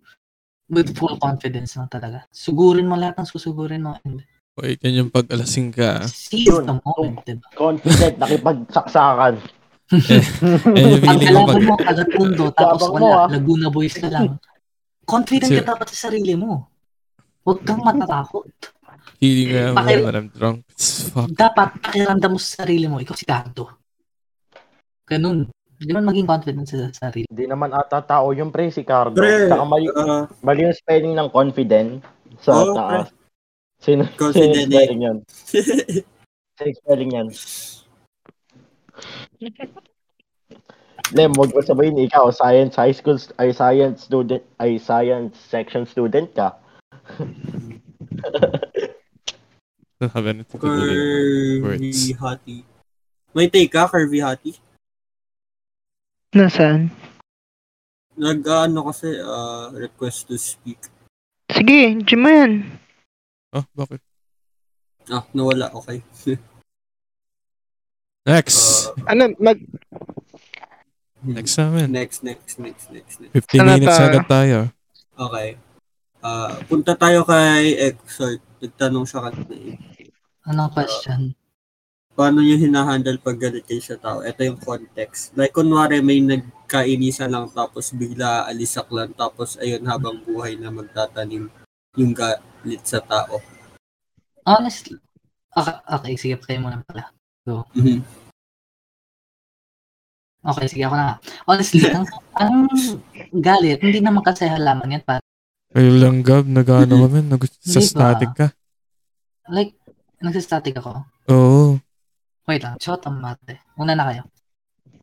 with full confidence na talaga. Sugurin mo lahat ng susugurin mo and Wait, yan yung pag-alasing ka. seize Yun. the moment, diba? confident, nakipagsaksakan. [LAUGHS] Yung Pag feeling ko kalaban pag... mo kagatundo, tapos Tabang mo, wala, ah. Laguna Boys ka lang. Confident Kasi- ka dapat sa sarili mo. Huwag kang matatakot. Feeling ko yan Bakit- when I'm drunk. It's fuck. Dapat pakiramdam mo sa sarili mo, ikaw si Kanto. Ganun. Ganun maging confident sa sarili. Hindi naman ata tao yung pre, si Cardo. Pre, Saka mali, ah, mali yung spelling ng confident sa Oo, taas. Sino, sino Confident [LAUGHS] yung spelling yan? Sino spelling yan? Lem, huwag mo sabihin ikaw, science high school, ay science student, ay science section student ka. Sabi. Curvy. Hati. May take ka, Curvy Hati? Nasaan? Nag-ano kasi, ah, request to speak. Sige, dyan mo yan. Oh, bakit? Ah, nawala, okay. [LAUGHS] Next. Ah, Ano, mag... next namin. next, next, next, next, next. 15 Ano minutes tayo? agad tayo. Okay. Ah, punta tayo kay Exort. Nagtanong siya kanina. eh. Anong question? Paano nyo hinahandle pag galit kayo sa tao? Ito yung context. Like, kunwari may nagkainisa lang tapos bigla alisak lang tapos ayun habang buhay na magtatanim yung galit sa tao. Honestly, okay, okay sige, kayo muna pala. Mhm. Okay, sige ako na. Honestly, ang, ang galit, hindi naman kasi halaman yan. Pa. Ayun lang, Gab. Nag-ano kami. Nag- sa static ka. Like, nagsistatic ako. Oo. Wait lang, shot ang mate. Una na kayo.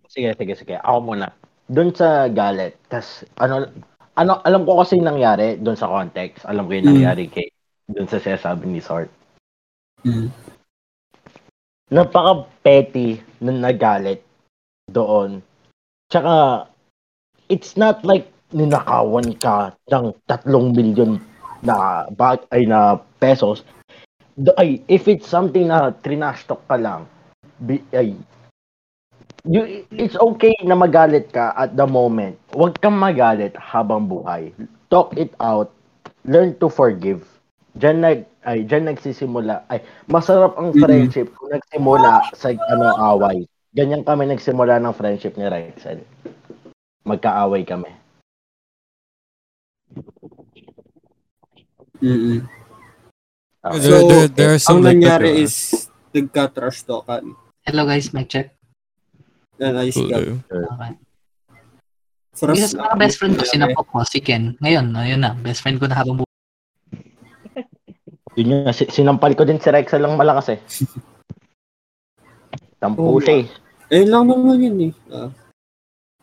Sige, sige, sige. Ako muna. Doon sa galit, tas ano, ano, alam ko kasi nangyari doon sa context. Alam ko yung Mm. nangyari kay doon sa sinasabi ni Sort. Mm. Napaka-petty nung nagalit doon. Tsaka, it's not like ninakawan ka ng tatlong milyon na bag ay na pesos. Do, ay, if it's something na trinash talk ka lang, bi, ay, you, it's okay na magalit ka at the moment. Huwag kang magalit habang buhay. Talk it out. Learn to forgive. Diyan nag ay diyan nagsisimula ay masarap ang Mhm. friendship kung nagsimula sa ano away. Ganyan kami nagsimula ng friendship ni Rexel. Magkaaway kami. Mm-mm. Okay. There- So, there- there are some ang like that, nangyari diba? is nagka-trash talkan. Hello guys, mic check. Cool, got eh. Okay. first Isa sa mga best friend ko, sinapok ko, si Ken. Ngayon, ayun na, best friend ko na habang buhay. Yun yun, si- sinampal ko din si Rexel lang malakas eh. [LAUGHS] Tampo Oh, siya eh. Eh lang naman yun eh.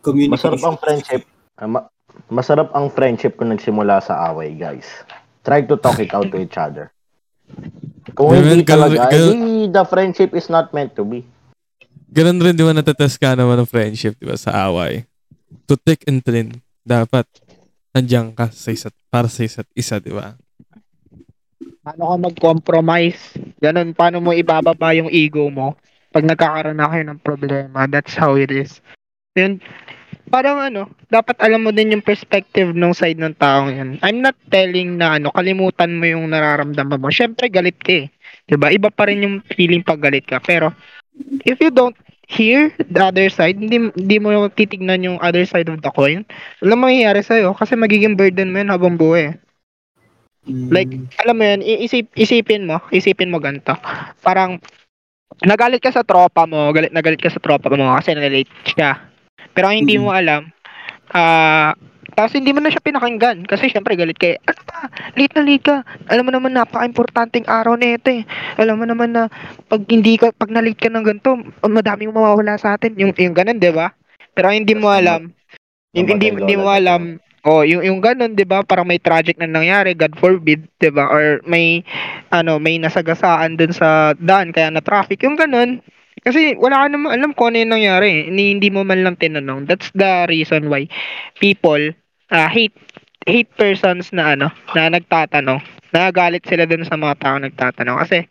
Communication. Masarap ang friendship. ah, ma- masarap ang friendship kung nagsimula sa away, guys. Try to talk it out to each other. Kung hindi talaga, the friendship is not meant to be. Ganun rin, di ba, natatest ka naman ng friendship, di ba, sa away. To thick and thin, dapat nandiyan ka sa isa't, para sa isa't isa, di ba? Paano ka mag-compromise? Ganun, paano mo ibababa yung ego mo pag nagkakaroon na kayo ng problema. That's how it is. Yun, parang ano, dapat alam mo din yung perspective ng side ng taong yan. I'm not telling na ano, kalimutan mo yung nararamdaman mo. Siyempre, galit ka eh. 'Di ba Iba pa rin yung feeling pag galit ka. Pero, if you don't hear the other side, hindi, hindi mo titignan yung other side of the coin, wala mangyayari sa'yo kasi magiging burden mo yun habang buhay. Mm. Like, alam mo yun, iisip, isipin mo, isipin mo ganito. Parang, nagalit ka sa tropa mo, galit na galit ka sa tropa mo kasi nalate siya. Pero hindi Mm. mo alam, ah, tapos hindi mo na siya pinakinggan kasi syempre galit ka eh. Ano ba? Late na late ka. Alam mo naman napaka-importanting araw na ito eh. Alam mo naman na pag hindi ka, pag na-late ka ng ganito, madami yung mawawala sa atin. Yung, yung ganun, di ba? Pero hindi mo alam, hindi, hindi, hindi mo alam, oh, yung, yung ganun, di ba? Parang may tragic na nangyari, God forbid, di ba? Or may, ano, may nasagasaan dun sa daan, kaya na traffic, yung ganun. Kasi wala ka naman alam kung ano yung nangyari. eh. Hindi, hindi mo man lang tinanong. That's the reason why people ah, hate hate persons na ano, na nagtatanong. Nagagalit sila dun sa mga tao nagtatanong. Kasi,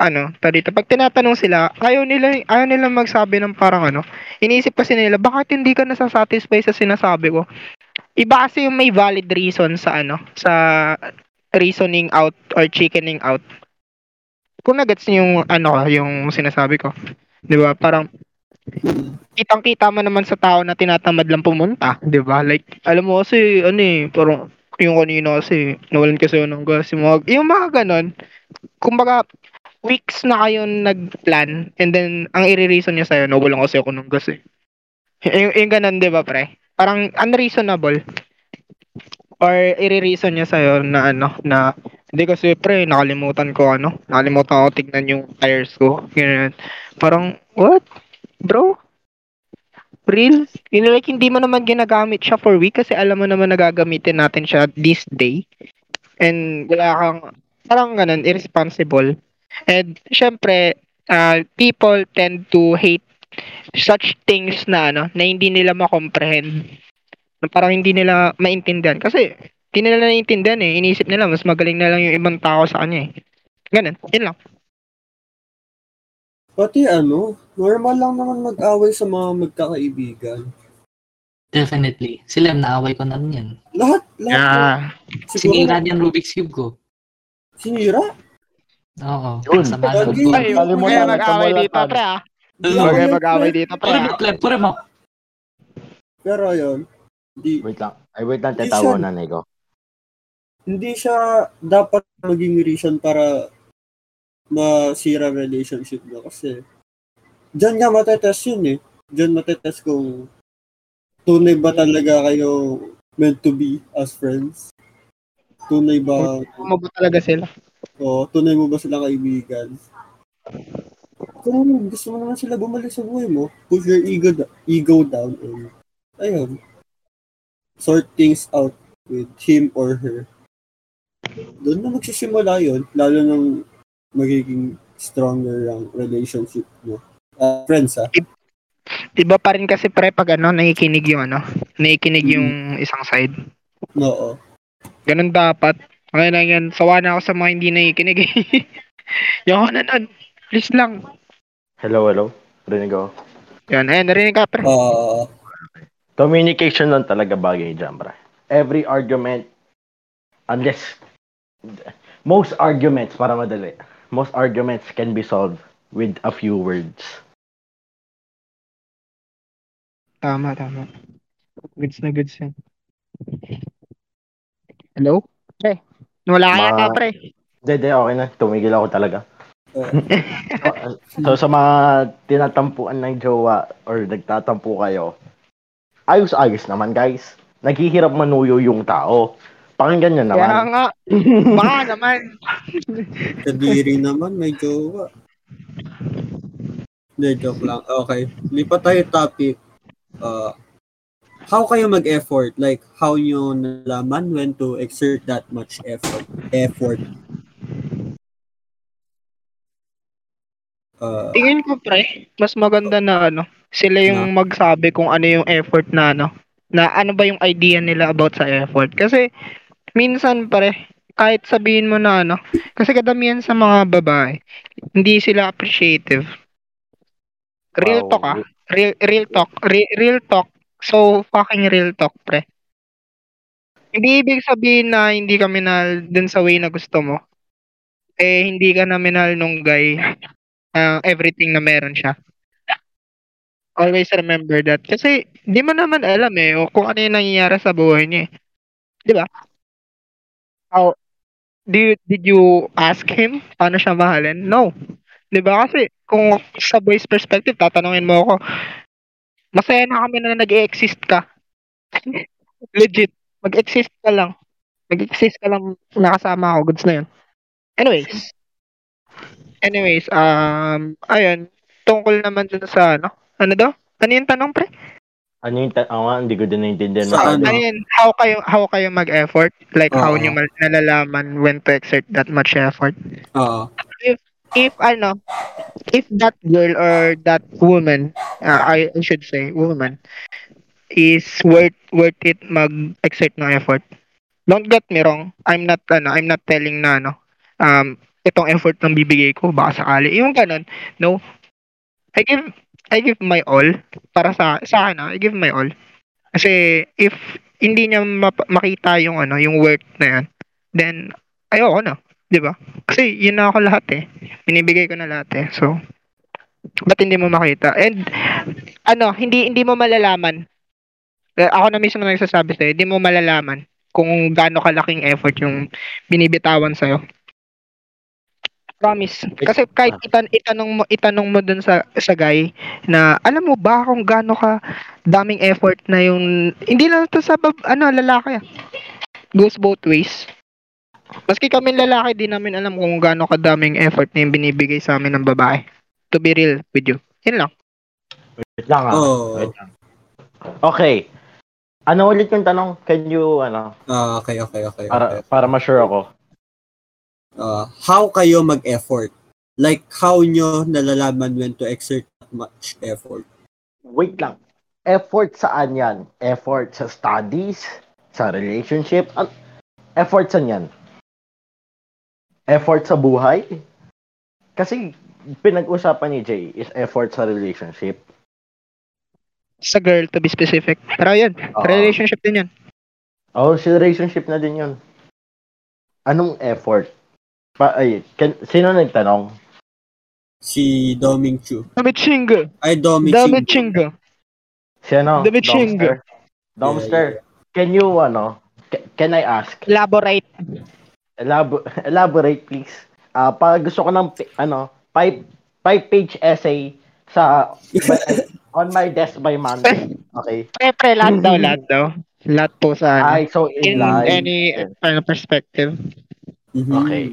ano, to dito, pag tinatanong sila, ayaw nila, ayaw nila magsabi ng parang ano, iniisip kasi nila, bakit hindi ka nasasatisfy sa sinasabi ko? Iba kasi yung may valid reason sa ano, sa reasoning out or chickening out. Kung nagets niyo yung ano, yung sinasabi ko. 'Di ba? Parang kitang-kita mo naman sa tao na tinatamad lang pumunta, 'di ba? Like alam mo kasi ano eh, parang yung kanina kasi nawalan kasi ako ng gas yung yung mga ganon kumbaga weeks na kayo nagplan and then ang i-reason niya sa'yo nawalan kasi ako ng gas eh. Yung, yung ganon 'di ba pre? Parang unreasonable. Or i-reason niya sa'yo na ano na hindi kasi pre nakalimutan ko ano nakalimutan ko tignan yung tires ko ganyan. Parang what bro real? Yun like hindi mo naman ginagamit siya for week kasi alam mo naman nagagamitin natin siya this day. And wala kang parang ganun irresponsible. And syempre uh, people tend to hate such things na ano na hindi nila ma-comprehend na parang hindi nila maintindihan. Kasi hindi nila naiintindihan eh. Iniisip nila mas magaling na lang yung ibang tao sa kanya eh. Ganun yun lang Pati ano, normal lang naman mag-away sa mga magkakaibigan. Definitely. Sila, naaway ko na rin yan. Lahat, lahat. yeah Siguro, Sinira din Rubik's Cube ko. sinira? Oo. Yun. Sama na. Ay, Ay, Kalimutan na mag-away dito, pre, ah. Yun, mag-away pre? dito, pre, ah. mo, Clem. Puri mo. Pero yun, di, Wait lang. Ay, wait lang, tatawa na Nico. hindi siya dapat maging reason para masira relationship mo kasi dyan nga matetest yun eh. Dyan matetest kung tunay ba talaga kayo meant to be as friends? Tunay ba, Ano ba talaga sila? o tunay mo ba sila kaibigan? Kung gusto mo naman sila bumalik sa buhay mo, push your ego, ego down and ayun, sort things out with him or her. Doon na magsisimula yun, lalo nang magiging stronger ang relationship mo. Ah, friends ah. Iba pa rin kasi pre pag ano, nakikinig yung ano, nakikinig yung isang side. Oo. Ganun dapat. Kaya lang yan, sawa na ako sa mga hindi nakikinig. [LAUGHS] yung na nun. Please lang. Hello, hello. Rinig ako. Yan, ayun, narinig ka pre. Ah, Communication lang talaga bagay dyan, bro. Every argument, unless, most arguments, para madali, most arguments can be solved with a few words. Tama, tama. Goods na goods yan. Hello? Pre, wala ka Ma- yata pre. Hindi, hindi, okay na. Tumigil ako talaga. [LAUGHS] So, sa mga tinatampuan ng jowa or nagtatampo kayo, ayos-ayos naman, guys. Naghihirap manuyo yung tao. Pakinggan nyo naman. Kaya nga, [LAUGHS] baka naman. kadiri naman, may jowa. Hindi, joke lang. Okay. Lipat tayo topic. Uh, how kayo mag-effort? Like, how nyo nalaman when to exert that much effort? Effort. Uh, Tingin ko pre, mas maganda na ano, sila yung magsabi kung ano yung effort na ano, na ano ba yung idea nila about sa effort. Kasi minsan pre, kahit sabihin mo na ano, kasi kadamihan sa mga babae, hindi sila appreciative. Real Wow. talk ah. Real, real talk. Real, real talk. So fucking real talk pre. Hindi ibig sabihin na hindi ka minahal dun sa way na gusto mo. Eh, hindi ka na minahal nung guy uh, everything na meron siya. Always remember that. Kasi, di mo naman alam eh, kung ano yung nangyayari sa buhay niya eh. Di ba? How, you, did you ask him paano siya mahalin? No. Di ba? Kasi, kung sa boy's perspective, tatanungin mo ako, masaya na kami na nag-exist ka. [LAUGHS] Legit. Mag-exist ka lang. Mag-exist ka lang nakasama ako. Goods na yun. Anyways. Anyways, um, ayun, tungkol naman dun sa ano, ano daw? Ano yung tanong, pre? Ano yung, ta- ako nga, hindi ko din naintindihan. Sa ano? Ayun, how kayo, how kayo mag-effort? Like, how Oo. nyo mal- nalalaman when to exert that much effort? Oo. If, ano, if that girl or that woman, uh, I, I should say, woman, is worth, worth it mag-exert ng effort. Don't get me wrong, I'm not, ano, I'm not telling na, ano, um, itong effort ng bibigay ko, baka sakali. Yung ganun, no? I give, I give my all para sa, sa akin, ah, I give my all. Kasi, if hindi niya map- makita yung, ano, yung worth na yan, then, ayoko na. 'di ba? Kasi yun na ako lahat eh. Binibigay ko na lahat eh. So, ba't hindi mo makita? And, ano, hindi hindi mo malalaman. Eh, Ako na mismo nagsasabi sa'yo, hindi mo malalaman kung gaano kalaking effort yung binibitawan sa'yo. Promise. Kasi kahit itan itanong mo itanong mo dun sa sa guy na alam mo ba kung gaano ka daming effort na yung hindi lang to sa bab, ano lalaki ah. Goes both ways. Maski kami lalaki, di namin alam kung gaano kadaming effort na yung binibigay sa amin ng babae. To be real with you. Yun lang. Wait lang ah. Oh. Wait lang. Okay. Ano ulit yung tanong? Can you, ano, Ah, okay, okay, okay. para, okay. para ma-sure ako. Ah, how kayo mag-effort? Like, how nyo nalalaman when to exert that much effort? Wait lang. Effort saan yan? Effort sa studies? Sa relationship? An- effort saan yan? Effort sa buhay? Kasi pinag-usapan ni Jay is effort sa relationship. Sa girl, to be specific. Pero yun, Oo. relationship din yun. Oh, sa relationship na din yun. Anong effort? Pa, ay, kan, sino nagtanong? Si Doming Chu. Damichinga. Ay, Doming Chu. Damichinga. Si ano? Damiching. Domster. Domster, can you, ano, ca- can I ask? Elaborate. Elabo- elaborate, please. Ah, pag gusto ko ng, ano, five, five page essay sa, [LAUGHS] on my desk by Monday. [LAUGHS] Okay. Pre, pre, lahat daw, lahat daw. Lahat po sa ano. Ay, so in, In line. any ano, perspective. Mhm. Okay.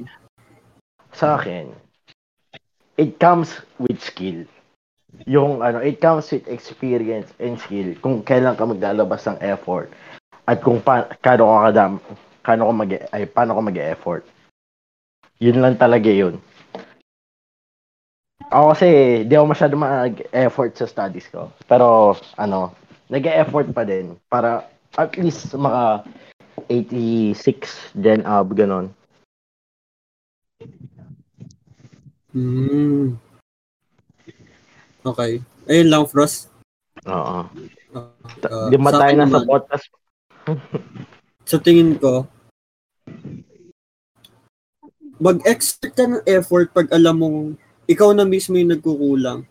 Sa akin, it comes with skill. Yung ano, it comes with experience and skill kung kailan ka maglalabas ng effort at kung pa, kano ka kadam, kano ka mag ay paano ka mag-effort. Yun lang talaga yun. Ako kasi di ako masyado mag-effort sa studies ko. Pero ano, nag-effort pa din para at least maka 86 then up ganon. Mm. Okay. Ayun lang, Frost. Oo. Uh, Di ba sa tayo nasa naman, podcast? Sa tingin ko, mag-exert ka ng effort pag alam mong ikaw na mismo yung nagkukulang.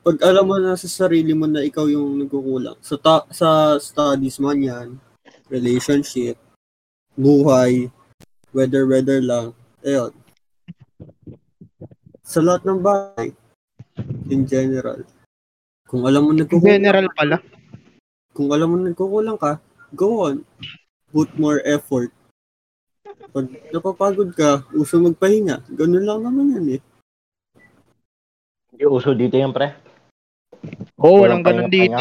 Pag alam mo na sa sarili mo na ikaw yung nagkukulang. Sa, ta- sa studies man yan, relationship, buhay, weather-weather lang. Ayun. Sa lahat ng bagay, in general. Kung alam mo nagkukulang, General pala. kung alam mo nagkukulang ka, go on. Put more effort. Pag napapagod ka, uso magpahinga. Ganun lang naman yan eh. Hindi uso dito yung pre. Oo, oh, walang ganun dito.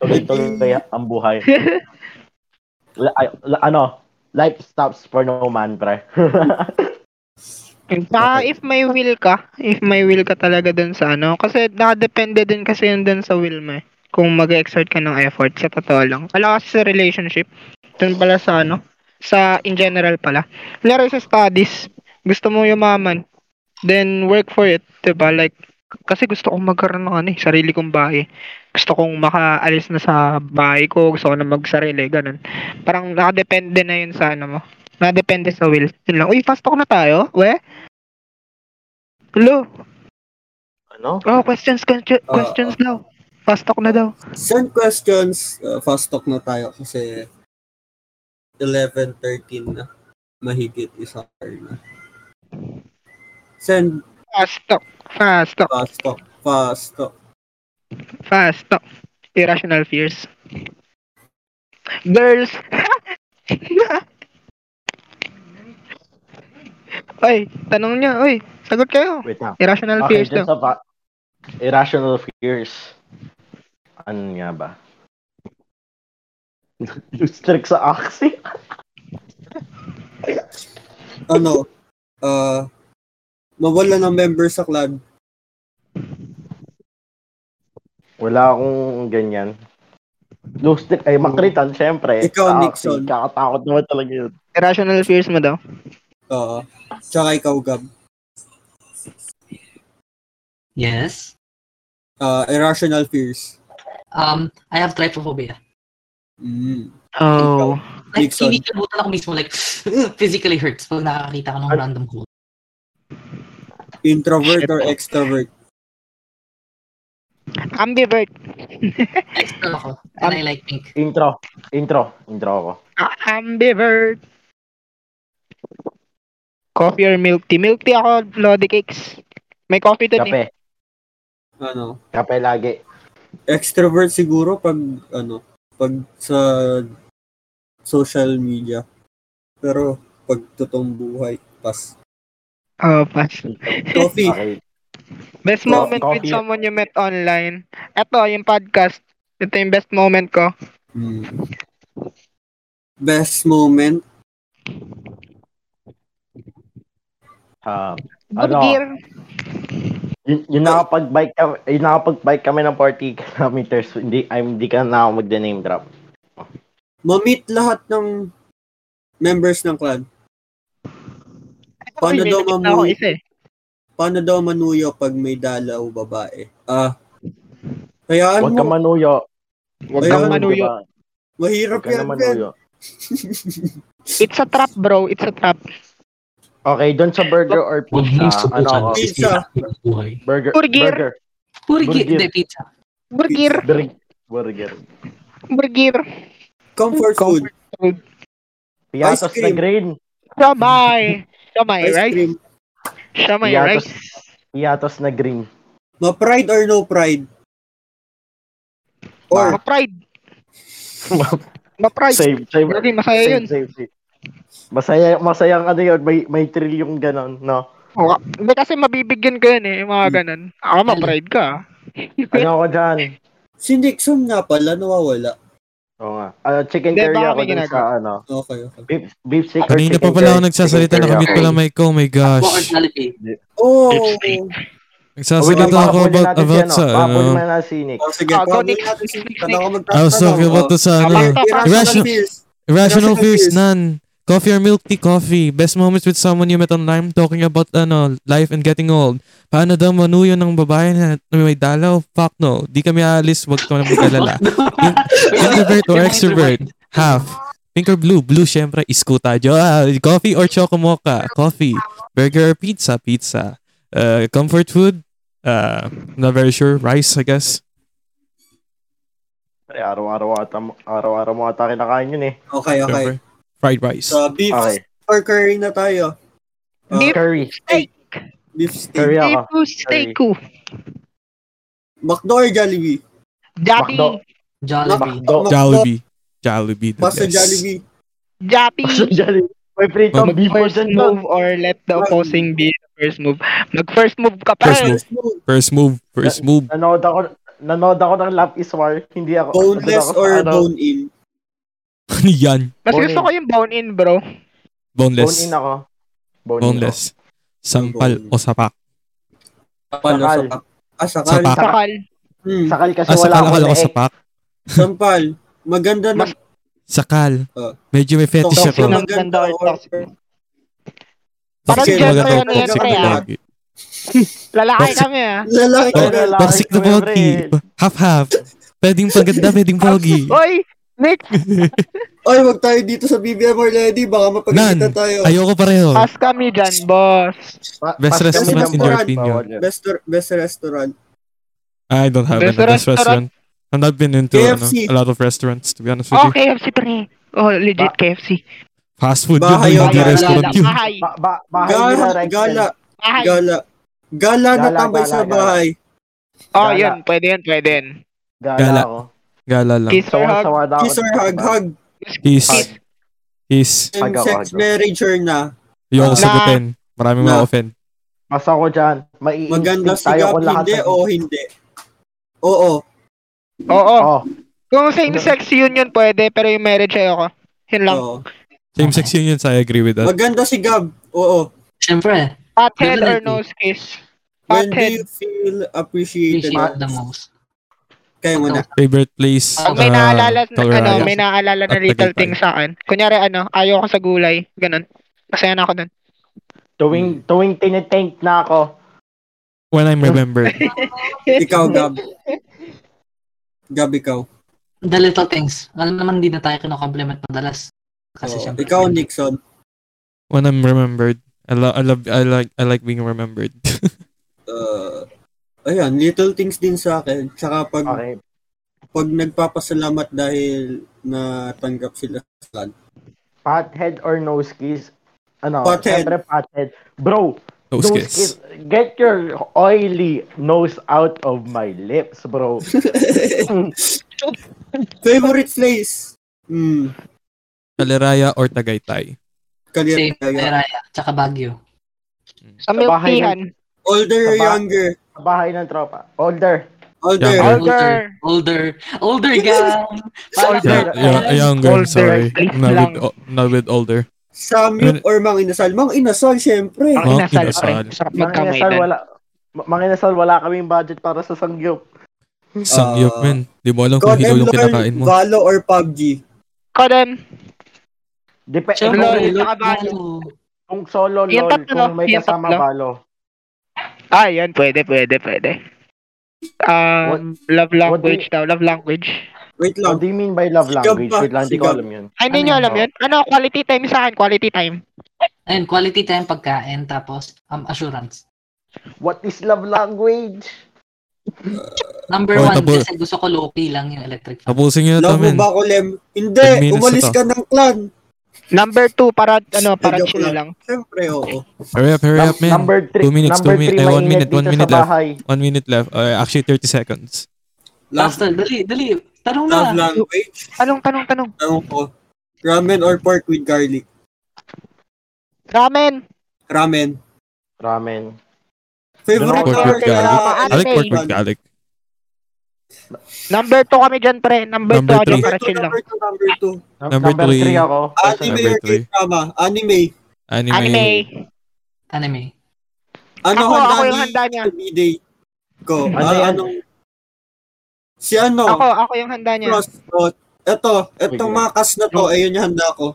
Tuloy-tuloy ang buhay. [LAUGHS] La- ay- la- ano, life stops for no man, pre. [LAUGHS] Saka if may will ka, if may will ka talaga dun sa ano, kasi nakadepende din kasi yun dun sa will mo eh. Kung mag-exert ka ng effort, sa totoo lang. Wala kasi sa relationship, dun pala sa ano, sa in general pala. Laro sa studies, gusto mo yumaman, then work for it, 'di ba? Like, kasi gusto kong magkaroon ng ano eh, sarili kong bahay. Gusto kong makaalis na sa bahay ko, gusto ko na magsarili, ganun. Parang nakadepende na yun sa ano mo. Nakadepende sa will. Yun lang. Uy, fast talk na tayo? We? Hello? ano? Oh, questions, question, Ah, questions daw. Fast talk na daw. Send questions. Uh, fast talk na tayo kasi 11.13 na. Mahigit isang hour na. Send Fast talk. Fast talk. fast talk. Fast talk. Fast talk. Irrational fears. Girls. [LAUGHS] Oy, tanong niya. Oy, sagot kayo. Wait lang. Irrational Okay, fears daw. fa- irrational fears. Ano nga ba? [LAUGHS] Strict sa aksi? [LAUGHS] Ano? Uh, mawala ng member sa club. Wala akong ganyan. Low stick, ay makritan, syempre. Ikaw, Nixon. Kakatakot naman talaga yun. Irrational fears mo daw. Oo. Tsaka ikaw, Gab. Yes. Uh, irrational fears. Um, I have trypophobia. Mm. Oh. Like, Nixon. hindi kabutan ako mismo, like, [LAUGHS] physically hurts pag nakakita ka ng Ano? random quote. Introvert or extrovert? Ambivert. Extra ako. And I like pink. Intro. Intro. Intro ako. Ah, Ambivert. Coffee or milk tea? Milk tea ako, Lodi Cakes. May coffee eh. Kape. Ano? Kape lagi. Extrovert siguro pag, ano, pag sa social media. Pero, pag totoong buhay, pas. Oh, pas. Coffee. Okay. Best Co- moment with coffee. someone you met online. Ito, yung podcast. Ito yung best moment ko. Mm. Best moment? Um, Good Ano? gear. Yung, yung nakapag-bike kami, yung nakapag-bike kami ng 40 kilometers, hindi, I'm, hindi ka na ako magda-name drop. Ma-meet lahat ng members ng clan. Paano daw nakita mamu- ako isa eh. Paano daw manuyo pag may dalaw babae? Ah, hayaan Huwag ka mo. manuyo. Huwag kang manuyo. diba? Mahirap Huwag ka yan, manuyo. [LAUGHS] It's a trap, bro. It's a trap. Okay, doon sa burger or pizza, ano ako? Pizza. Burger. Burger. Burger. Burger. Hindi, pizza. Burger. Burger. Burger. Burger. Comfort food. Piatos Ice cream. na green. Siomay, Ice right? Piatos, right? piatos na green. Ma-pride or no pride? Or, Ma-pride. [LAUGHS] Ma-pride. save, save. Lagi, masaya save, yun. Save, save. Masaya, masayang ano yun, may, may thrill yung ganon, no? Oh, Hindi kasi mabibigyan ko yun eh, yung mga ganun. Ako, ma-pride ka. [LAUGHS] Ano ako dyan? si Nixon nga pala, nawawala. Oo nga. Ah, chicken curry ako dun sa ano. Okay, okay. Beef, beef stick or Kanina pa pala ako nagsasalita, nakamute ko ako. lang mic ko. Oh my gosh. Oh! Nagsasalita ako about, about ano, sa, ano. mo na si Nick. Oh, sige, Ah, natin si Nick. I was talking about to sa, ano. About- Irrational fears. Irrational fears. none. Coffee or milk tea, coffee. Best moments with someone you met online talking about ano, life and getting old. Paano daw manuyo ng babae na may dalaw? Fuck no. Di kami aalis, wag ka na mag-alala. [LAUGHS] In- Introvert or extrovert? Half. Pink or blue? Blue, syempre, isko tayo. Ah, coffee or choco mocha? Coffee. Burger or pizza? Pizza. Uh, comfort food? Uh, not very sure. Rice, I guess. Ay, Araw-araw ata, araw-araw mo ata kinakain yun eh. Okay, okay. Syempre. Fried rice. Sa beef Okay. or curry na tayo. Ah, Beef Curry. steak. beef steak. Curry ako. Beef steak ko. McDo or Jollibee? Jappy. Macdo. Jollibee. Macdo. Jollibee. Jollibee. the Basta best. Jollibee. Jappy. Basta Jollibee. May pritong beef mo Mag-first dyan, no? move or let the opposing be the first move. Mag-first move ka pa First move. First move. First move. Nanood ako, nanood ako ng Love is War. Hindi ako. Boneless sa or ano, bone-in? [LAUGHS] Ano yan? Mas Bone gusto in. ko yung bone in, bro. Boneless. Bone in ako. Bone in Boneless. Sampal Bone. o sapak. Paano? Sakal. Sapak. Ah, sakal. Sapak. Sakal. Hmm. ako. Sakal kasi Ah, wala sakal akong akala ko leeg. sapak. Sampal. Maganda na. Mas- Sakal. Oh. Medyo may fetish Toxic ako. na- maganda or toxic? Parang Toxic maganda, ano yan, toxic pre, na ah. pogi. [LAUGHS] Lalaki Toxic. kami ah. Lalaki ka na. lalaki Toxic na pogi. pre. Half-half. Pwedeng paganda, pwedeng pogi. Oy, Nick, Oy, [LAUGHS] wag tayo dito sa BBM or Lady. Baka mapagalitan Nan. tayo. Ayoko pareho. pass kami dyan, boss. Pa- Best restaurant in your opinion. Best, best restaurant. I don't have Best any best restaurant. I've not been into ano, a lot of restaurants, to be honest with Oh, you. KFC pre. Oh, legit KFC. Fast food Bahay yun, hindi Bahay, restaurant gala, yun. Bahay. Ba, ba, bahay Gala, gala, Bahay. gala. Gala na tambay gala, sa bahay. Oh, Gala. yun. Pwede yun, pwede yun. Gala, Gala. Ako. Gala lang. Kiss or hug. Ako. Kiss or hug, hug. Kiss. Hug. Kiss. Hug ako, sex marriage or na. Ayoko Na- sagutin. Maraming mga offend. Mas ako dyan. Mai Maganda si tayo Gab, kung lahat. hindi o hindi. Oo. Oo. Oh, Kung same-sex union pwede, pero yung marriage ayoko. Yun lang. Oo. Same-sex unions, I agree with that. Maganda si Gab. Oo. Siyempre, Pothead or nose kiss? When do you feel appreciated? appreciate the most. Kaya mo na. Favorite place? Pag may uh, naalala, na, ano, may naalala na little thing sa akin. Kunyari, ano, ayaw ko sa gulay. Ganun. Masaya na ako dun. tuwing, tuwing tinitank na ako. When I'm remembered. [LAUGHS] Ikaw, Gab. Gab, ikaw. The little things. Alam naman hindi na tayo kino-compliment madalas. Kasi Oo. siyempre. Ikaw, Nixon. when I'm remembered. I, lo- I love, I like, I like being remembered. [LAUGHS] Uh, ayan, little things din sa akin. Tsaka pag, Okay. pag nagpapasalamat dahil natanggap sila sa plan. Pothead or nose kiss? Ano? Pothead. Siyempre pothead. Bro, Nose nose kiss. kiss. Get your oily nose out of my lips, bro. [LAUGHS] Favorite place? Hmm. Kaleraya or Tagaytay? Same. Kaliraya. Raya. Tsaka Baguio. Sa milkihan. Older or younger? Sa bahay ng tropa. Older. Older. Younger. Older. Older. Older, gang. Older. Yeah, yeah, younger, Older, sorry. Not with, o- not with older. Samyup or Mang Inasal? Mang Inasal, syempre. Ang Mga inasal, magkamay Manginasal, dun. wala. ma- Manginasal, wala kaming budget para sa sangyup. Sangyup, Ah. men. Di mo alam kung and yung kinakain mo. Valo or PUBG? Kodem. Depende Siyempre, Lol, Lol. Lol. kung solo, lol, kung may kasama tatlo. Ah, yan. Pwede, pwede, pwede. Um, love language daw. Love language. Wait What lang. do you mean by love language? Wait lang, di ko alam yun. Ay, hindi Ano nyo yun? alam yun? Ano, quality time sa akin, quality time. Ayun, quality time pagkain, tapos um, assurance. What is love language? Number Oh, one, tapo- kasi gusto ko low-key lang yung electric fan. Tapusin nyo na to, Love mo ba ako, Lem? Hindi, 10 minutes umalis ka ng clan. Number two, para, ano, para chill lang. lang. Siyempre, oo. Hurry up, hurry up, man. number 3. Two minutes, number two min- three, eh, one minute, one minute left. bahay. One minute left. Uh, actually, 30 seconds. Love, Faster, dali, dali. Tanong love na. language. Tanong, tanong, tanong. Tanong ko. Ramen or pork with garlic? Ramen. Ramen. Ramen. Favorite Pork with garlic. I like pork with garlic. Number two kami dyan, pre. Number, Number two ako dyan, para Number two, chill lang. number two, number two. Num- Number number three. 3 ako. Anime Number or. K-drama? Anime. Anime. Anime. Anime. Ano Ako, handa ako yung handa niya. B-Day ko? Ano Ah, anong... Si ano? Ako, ako yung handa niya. Cross. Oh, eto, etong Sige. mga cast na to, ayun yung handa ko.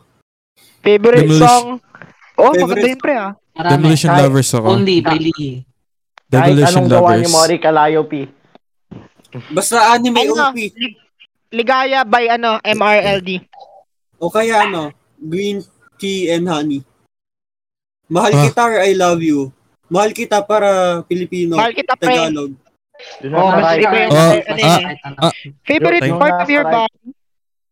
Favorite Demolition- song. Oh, Favorite maganda yun, pre, ah. Demolition Kahit- Lovers ako. Only by Lee. Kahit Demolition anong gawa ni Lovers. Mori Kalayo P. Basta anime Ano? OP. Lig- Ligaya by, ano, MRLD. O kaya ano, Green Tea and Honey. Mahal Ah. kita or I love you. Mahal kita para Pilipino. Mahal kita, pre. Tagalog. Yun Oh, right. Oh, ano ah, yun eh. ah. Favorite Yung part of your right. body.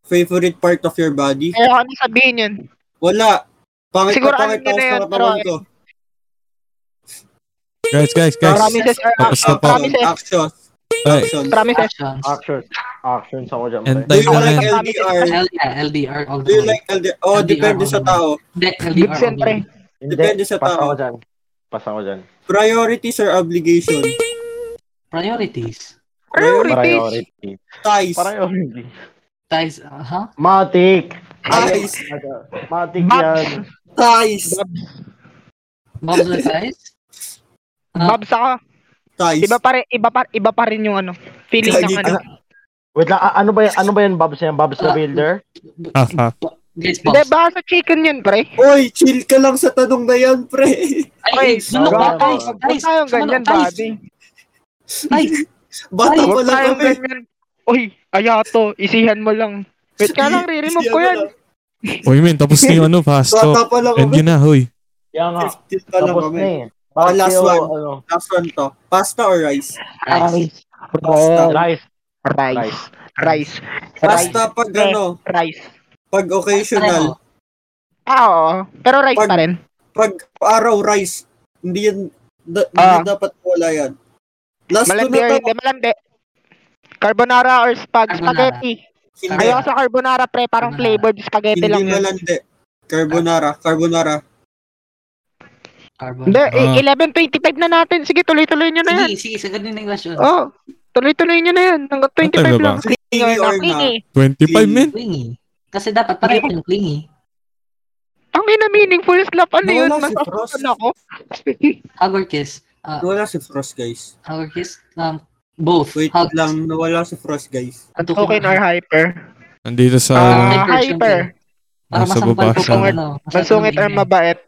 Favorite part of your body? Kaya ano sabihin yun? Wala. Pangit Siguro na pangit ako na sa katawan pero- ko. Guys, guys, guys. Promises are promises. Actions. Ay, Actions. Promises. Actions. Action. Actions ako dyan. And. Do you na like. LDR? LDR all Do you like LDR? Oh, depende sa tao. LDR all yan, the pre. way. Hindi, Depende sa Pas tao. ako dyan. Pas ako dyan. Priorities or obligation? Priorities. Priorities. Priority. Ties. Priority. Ties, uh, huh? Matic. Ties. Matic Babs. yan. Ties. Bobs or ties? Ah, Babs ako. Ties. Iba pa rin, iba pa, iba pa rin yung ano. Feeling ng ano. Wait lang, ano ba yan? Ano ba yan, Babs yan? Babs the. Builder? Ah, ah. Guys, Hindi, Bobs. baka sa chicken yun, pre. Oy, chill ka lang sa tanong na yan, pre. Oy, Ay, sunok ba? Ties, Huwag ties. tayong ganyan, buddy. Ties. Bata Ay, pa lang tayong kami. ganyan. Uy, ayato. Isihan mo lang. Wait ka lang, re-remove ko yan. Uy, men, tapos na yung ano, fast [LAUGHS] Bata talk. pa lang End kami. yun na, hoy. Yan nga. 15 pa lang Tapos na eh. Bakit last kayo, one. ano? Last one to. Pasta or rice? Ties. Pasta. Rice. Rice. Rice. Rice. Pasta pag ano, Rice. pag occasional. Ah, oo. Pero rice Pag- pa rin. Pag araw rice. Hindi yan, da, hindi dapat wala yan. Last two Malandi or na to. hindi, malandi. Carbonara or spag Carbonara. spaghetti. Hindi, Ayoko sa carbonara, pre. Parang Carbonara. flavored spaghetti hindi lang yun. malandi. Carbonara, carbonara. Carbon. Hindi, Ah. eh, 11.25 na natin. Sige, tuloy-tuloy nyo na yan. Sige, sige, sagad din yung question. Oh, tuloy-tuloy nyo na yan. Hanggang 25 Ano ba? lang. Clingy or not? Clingy. 25 men. Clingy. Kasi dapat pareho yung clingy. Ang ina meaningful slap. Ano yun? Frost. ako. [LAUGHS] Hug or kiss? Uh, Nawala si Frost, guys. hug or kiss? Um, both. Wait hug. lang, nawala si Frost, guys. Token or hyper? Nandito sa... Ah, hyper, hyper. Para Nasa masampal baba ko siya. ano. Masungit or mabait?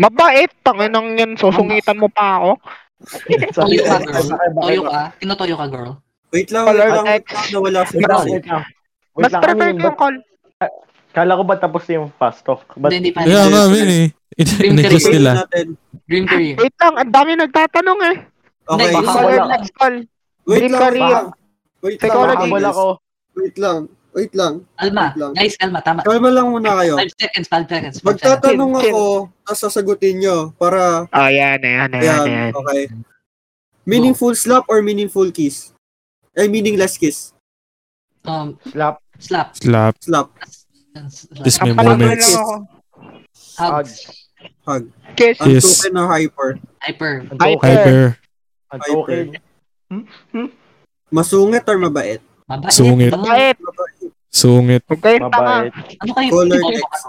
Mabait? Tanginang yun. Susungitan mo pa ako. [LAUGHS] Toyo ka, girl. Toyo ka. Tinutoyo ka, girl. Wait lang, wait lang, wait lang, nawala si Wait lang, wait lang. Wait Mas lang, prefer ano yung call. Kala ko ba tapos na yung fast talk? Ba't Hindi, hindi pa. Kaya nga, eh. Nag-guess career. nila. Dream career. [LAUGHS] Wait lang, ang dami nagtatanong eh. Okay, Color wala. next call. wait Dream lang, career. Wait lang, guys. ako. Wait lang, wait lang. Alma. Wait lang. Guys, Alma. Tama. Kalma lang muna kayo. 5 seconds, 5 seconds. 5 seconds. Magtatanong ako, tapos sasagutin nyo para, Oh, yan, yan, yan, yan, yan. okay. Meaningful slap or meaningful kiss? Ay, meaningless kiss. Um, Slap. slap. Slap. Slap, This may moments. ako. Hug. hug. Kiss. Yes. Untoken or hyper? Hyper. Ang Hyper. token. Hyper. Ang token. Masungit or mabait? Mabait. Sungit. Ano? Mabait. Sungit. Huwag kayong tanga. Mabait. Ano kayo? Color Toyo text.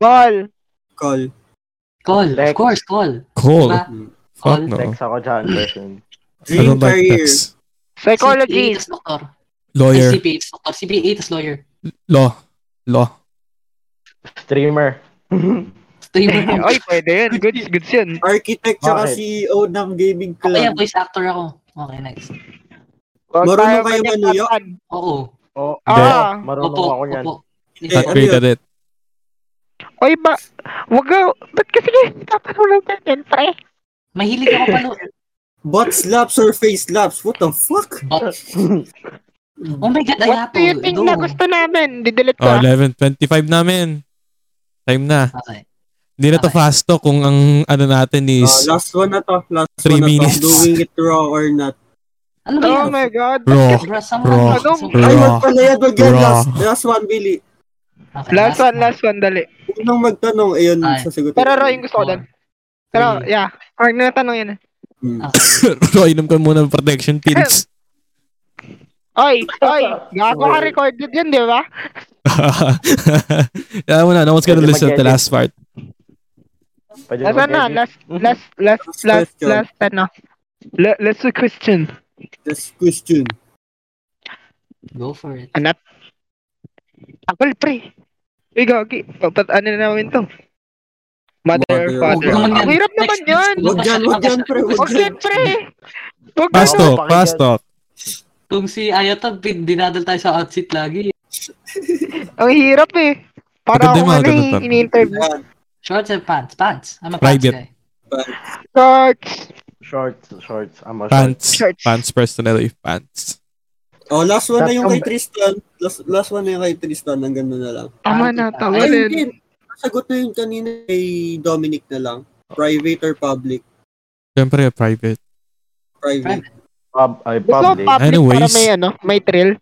Call. Call. Call. Of Text. course, call. Call. Diba? Fuck Call. no. Text ako dyan, person. I Dream don't like career. text. Psychology. CPA, tas doktor. Lawyer. Ay, CPA, tas doktor. CPA, tas lawyer. Law. Law. Streamer. Streamer. [LAUGHS] Oy, pwede yun. Good, [LAUGHS] good yun. Architect tsaka Bakit? CEO ng gaming Kaya club. voice actor ako. Okay, next. Huwag Marunong tayo kayo ganyan, manuyo? tatan. Oo. Oh, Hindi. Ah. marunong Opo. ako niyan. Opo. Eh, Not great at it. Oy, ba? Wag ka, ba't kasi kayo tatanong ng ganyan, pre? Mahilig ako palo. Butt slaps or face slaps? What the fuck? Oh my God, What do you think na gusto namin? Didelete ko. Oh, ah. 11.25 namin. Time na. Okay. Hindi na to Okay. fast talk kung ang ano natin Uh, is last one na to. Last Three one na minutes. to. Doing it raw or not. Ano ba Oh yan? my God. Bro, so- Raw. Ay, Raw. wag pala yan. Wag yan. Raw. Last, last one, Billy. Okay, Last one, last one, dali. Unang magtanong, ayun, Ay. sasagutin. Pero raw yung gusto ko doon. Pero, Three. yeah. Or na tanong yan. Hmm. Bro, [LAUGHS] inom ka muna ng protection pills. [LAUGHS] Oy, oy, gago ka recorded yun, di ba? [LAUGHS] yeah, muna. No one's gonna Pwede listen to the last part. Pwede Last na, mag-edit. last, last, last, Last last, question. last, ano. La- Last question. This question. Go for it. Anak. Tagal, pre. Uy, gagi. Papat, ano na namin to? Mother, Mother, father. Huwag naman yan. Ang hirap naman Next, yan. next. Wag yan, wag yan, pre. Wag Huwag yan. pre. Huwag Fast yan. talk, fast talk. Kung si Ayato, pin- dinadal tayo sa outfit lagi. Ang hirap eh. Para ako yung mga ano eh. Yan. Shorts and pants. Pants. I'm a Private. pants guy. Shorts. Shorts, shorts. I'm a short. Pants. Shorts. Pants personally. Pants. Oh, last one na That's yung kay Tristan. Last, last one na yung kay Tristan. Ang ganda na lang. Tama na, Ay, tawalin. hindi. Sagot na yun kanina kay Dominic na lang. Private or public? Siyempre, private. Private. Pub, ay, Gusto ko public. public para Anyways. may ano, may thrill.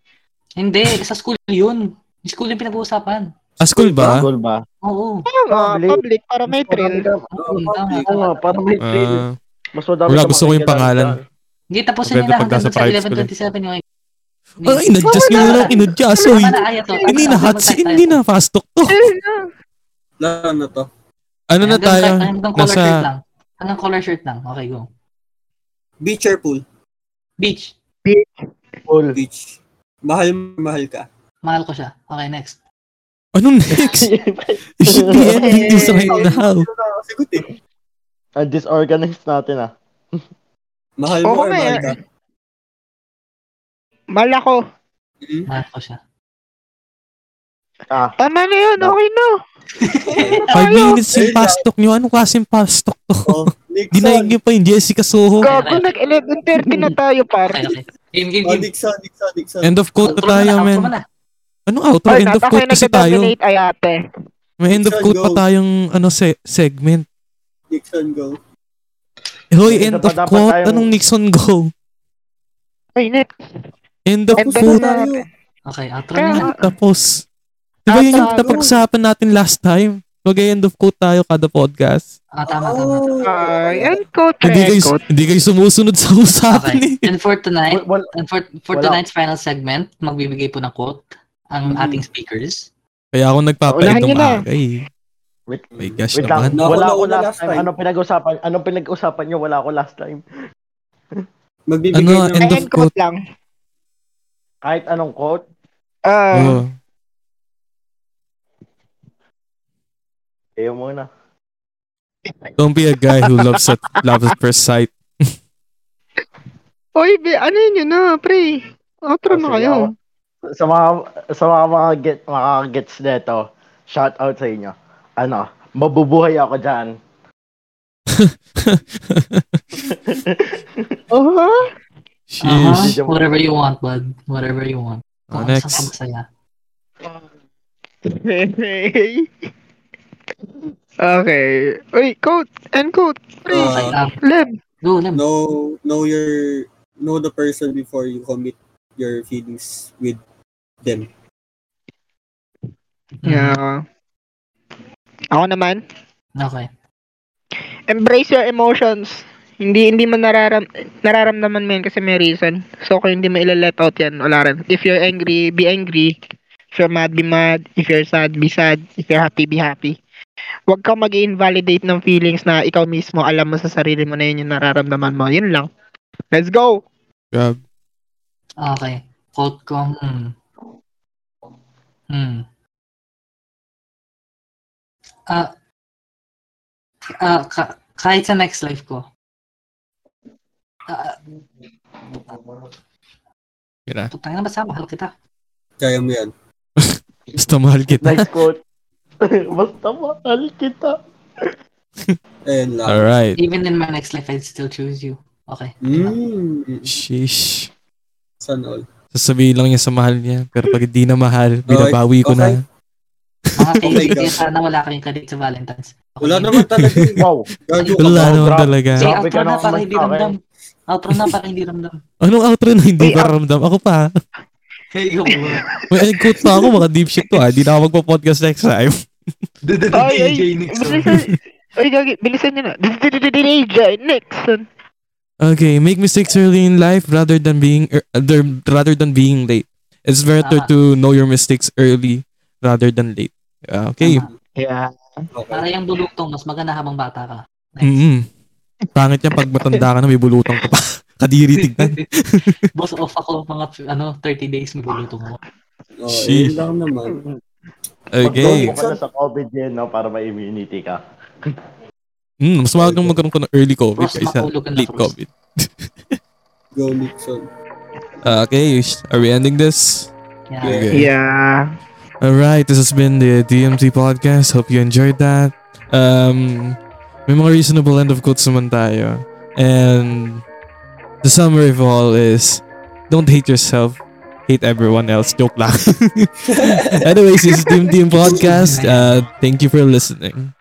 Hindi, sa school yun. School yung pinag-uusapan. Ah, school ba? School ba? Oo. Nga, Public. public para may thrill. Oh, Oo, public. Oo para may thrill. Mas madami Wala, gusto ko yung pangalan. Hindi, tapusin Maganda pag hanggang sa school 11.27 yung ah, inadjust nyo na inadjust. Tama Oy, hindi na hot seat, hindi na fast talk to. Lalo na to. Ano na tayo? Hanggang color shirt Nasa, lang. Hanggang color shirt lang. Okay, go. Beach or pool? Beach. Full. Beach. Mahal, mahal ka. Mahal ko siya. Okay, next. ano next? You should be ending this right now. Sagot eh. Ang disorganized natin ah. Mahal Oo mo or nga mahal ka? Mahal ako. Hmm? Mahal ko siya. Ah, Tama na yun, okay na. [LAUGHS] Five minutes yung fast talk nyo. Anong klaseng fast talk to? Oh, Dinaig Nixon. nyo pa yung Jessica Soho. Gago, nag-11.30 na tayo, par. Okay, okay. Game, game, Oh, game. Nixon, Nixon, Nixon. End of quote na Outro tayo, outro men. mo na. Anong outro? Ay, End of nata quote kasi tayo. nag-dominate ay ate. May end of Nixon, quote pa go. tayong ano se- segment. Nixon, go. Hoy, end of quote. tayong- Anong Nixon go? Ay, net. End of End quote. tayo. Okay, outro na. Tapos, di ba yun yung napag-usapan natin last time? Mag-end of quote tayo kada podcast. Ah, tama, tama. Oh. Ay, end quote, Hindi end kayo, quote. hindi kayo sumusunod sa usapan Okay. eh. And for tonight, wal- and for, for Wala. tonight's final segment, magbibigay po ng quote ang Mhm. ating speakers. Kaya ako Unahan nagpapainom nyo na. aga eh. Wait, My gosh wait naman. lang. Nauna- Wala ako nauna last last time. time. Anong pinag-usapan? Anong pinag-usapan nyo? Wala ako last time. [LAUGHS] Magbibigay Ano, ng... end of end quote quote. lang. Kahit anong quote. Ah, Oh. Kayo muna. Don't be a guy who loves at loves at first sight. Oy, be, ano yun yun na, pre? Outro na Sige, kayo. Sa mga sa mga mga get mga gets dito, shout out sa inyo. Ano, mabubuhay ako diyan. Oh, [LAUGHS] Sheesh. Aha, whatever you want, bud. Whatever you want. Oh, Kung next. saan masaya. okay. Uy, quote. End quote. Pre. Okay, Uh, um, Leb. go, Lem. know, know your... Know the person before you commit your feelings with them. Yeah. Ako naman. Okay. Embrace your emotions. Hindi hindi mo nararam nararamdaman mo yan kasi may reason. So kung hindi mo ila-let out yan, wala rin. If you're angry, be angry. If you're mad, be mad. If you're sad, be sad. If you're happy, be happy. Huwag kang mag invalidate ng feelings na ikaw mismo alam mo sa sarili mo na yun yung nararamdaman mo. Yun lang. Let's go! Grab. Okay. Quote ko, hmm. Hmm. Ah, ah, ka- kahit sa next life ko. Ah, Kira. putang na basta mahal kita. Kaya mo yan. Basta mahal kita. Nice quote. Basta mahal kita. Ayun lang. Alright. Even in my next life, I'd still choose you. Okay. Mm. Sheesh. Sana all. Sasabihin lang niya sa mahal niya. Pero pag hindi na mahal, binabawi ko Okay. na. Mga kaibigan, God. sana wala kayong kadate sa Valentine's. Okay. Wala naman talaga. eh. [LAUGHS] Wow. Wala naman talaga. Say outro na para hindi ramdam. Outro na para hindi ramdam. Anong outro na hindi Hey, para ramdam? Ako pa. Hey, go. May ay quote pa ako. Mga deep shit to ah. Hindi na ako magpa-podcast next time. [LAUGHS] Ay, ay, bilisan. Ay, gagi, bilisan nyo na. DJ, next. Okay, make mistakes early in life rather than being er- rather than being late. It's better to know your mistakes early rather than late. Ah, okay. Yeah. Okay. Para yung bulutong, mas maganda habang bata ka. Mm-hmm. Pangit yan pag matanda ka na may bulutang ka pa. [LAUGHS] Kadiri tignan. [LAUGHS] Boss off ako mga ano 30 days may bulutong ako. Oh, yun lang naman. Okay. Pag ka na sa COVID yan, no, para may immunity ka. Mm, mas magandang magkaroon ka ng early COVID Ross, kaysa na, late Ross. COVID. [LAUGHS] Go Nixon. Ah, okay, are we ending this? Yeah. Okay. Yeah. Alright, this has been the DMT podcast. Hope you enjoyed that. Um, may mga reasonable end of quotes naman tayo. And the summary of all is, don't hate yourself, hate everyone else. Joke lang. [LAUGHS] Anyways, this is Team Podcast. Uh, thank you for listening.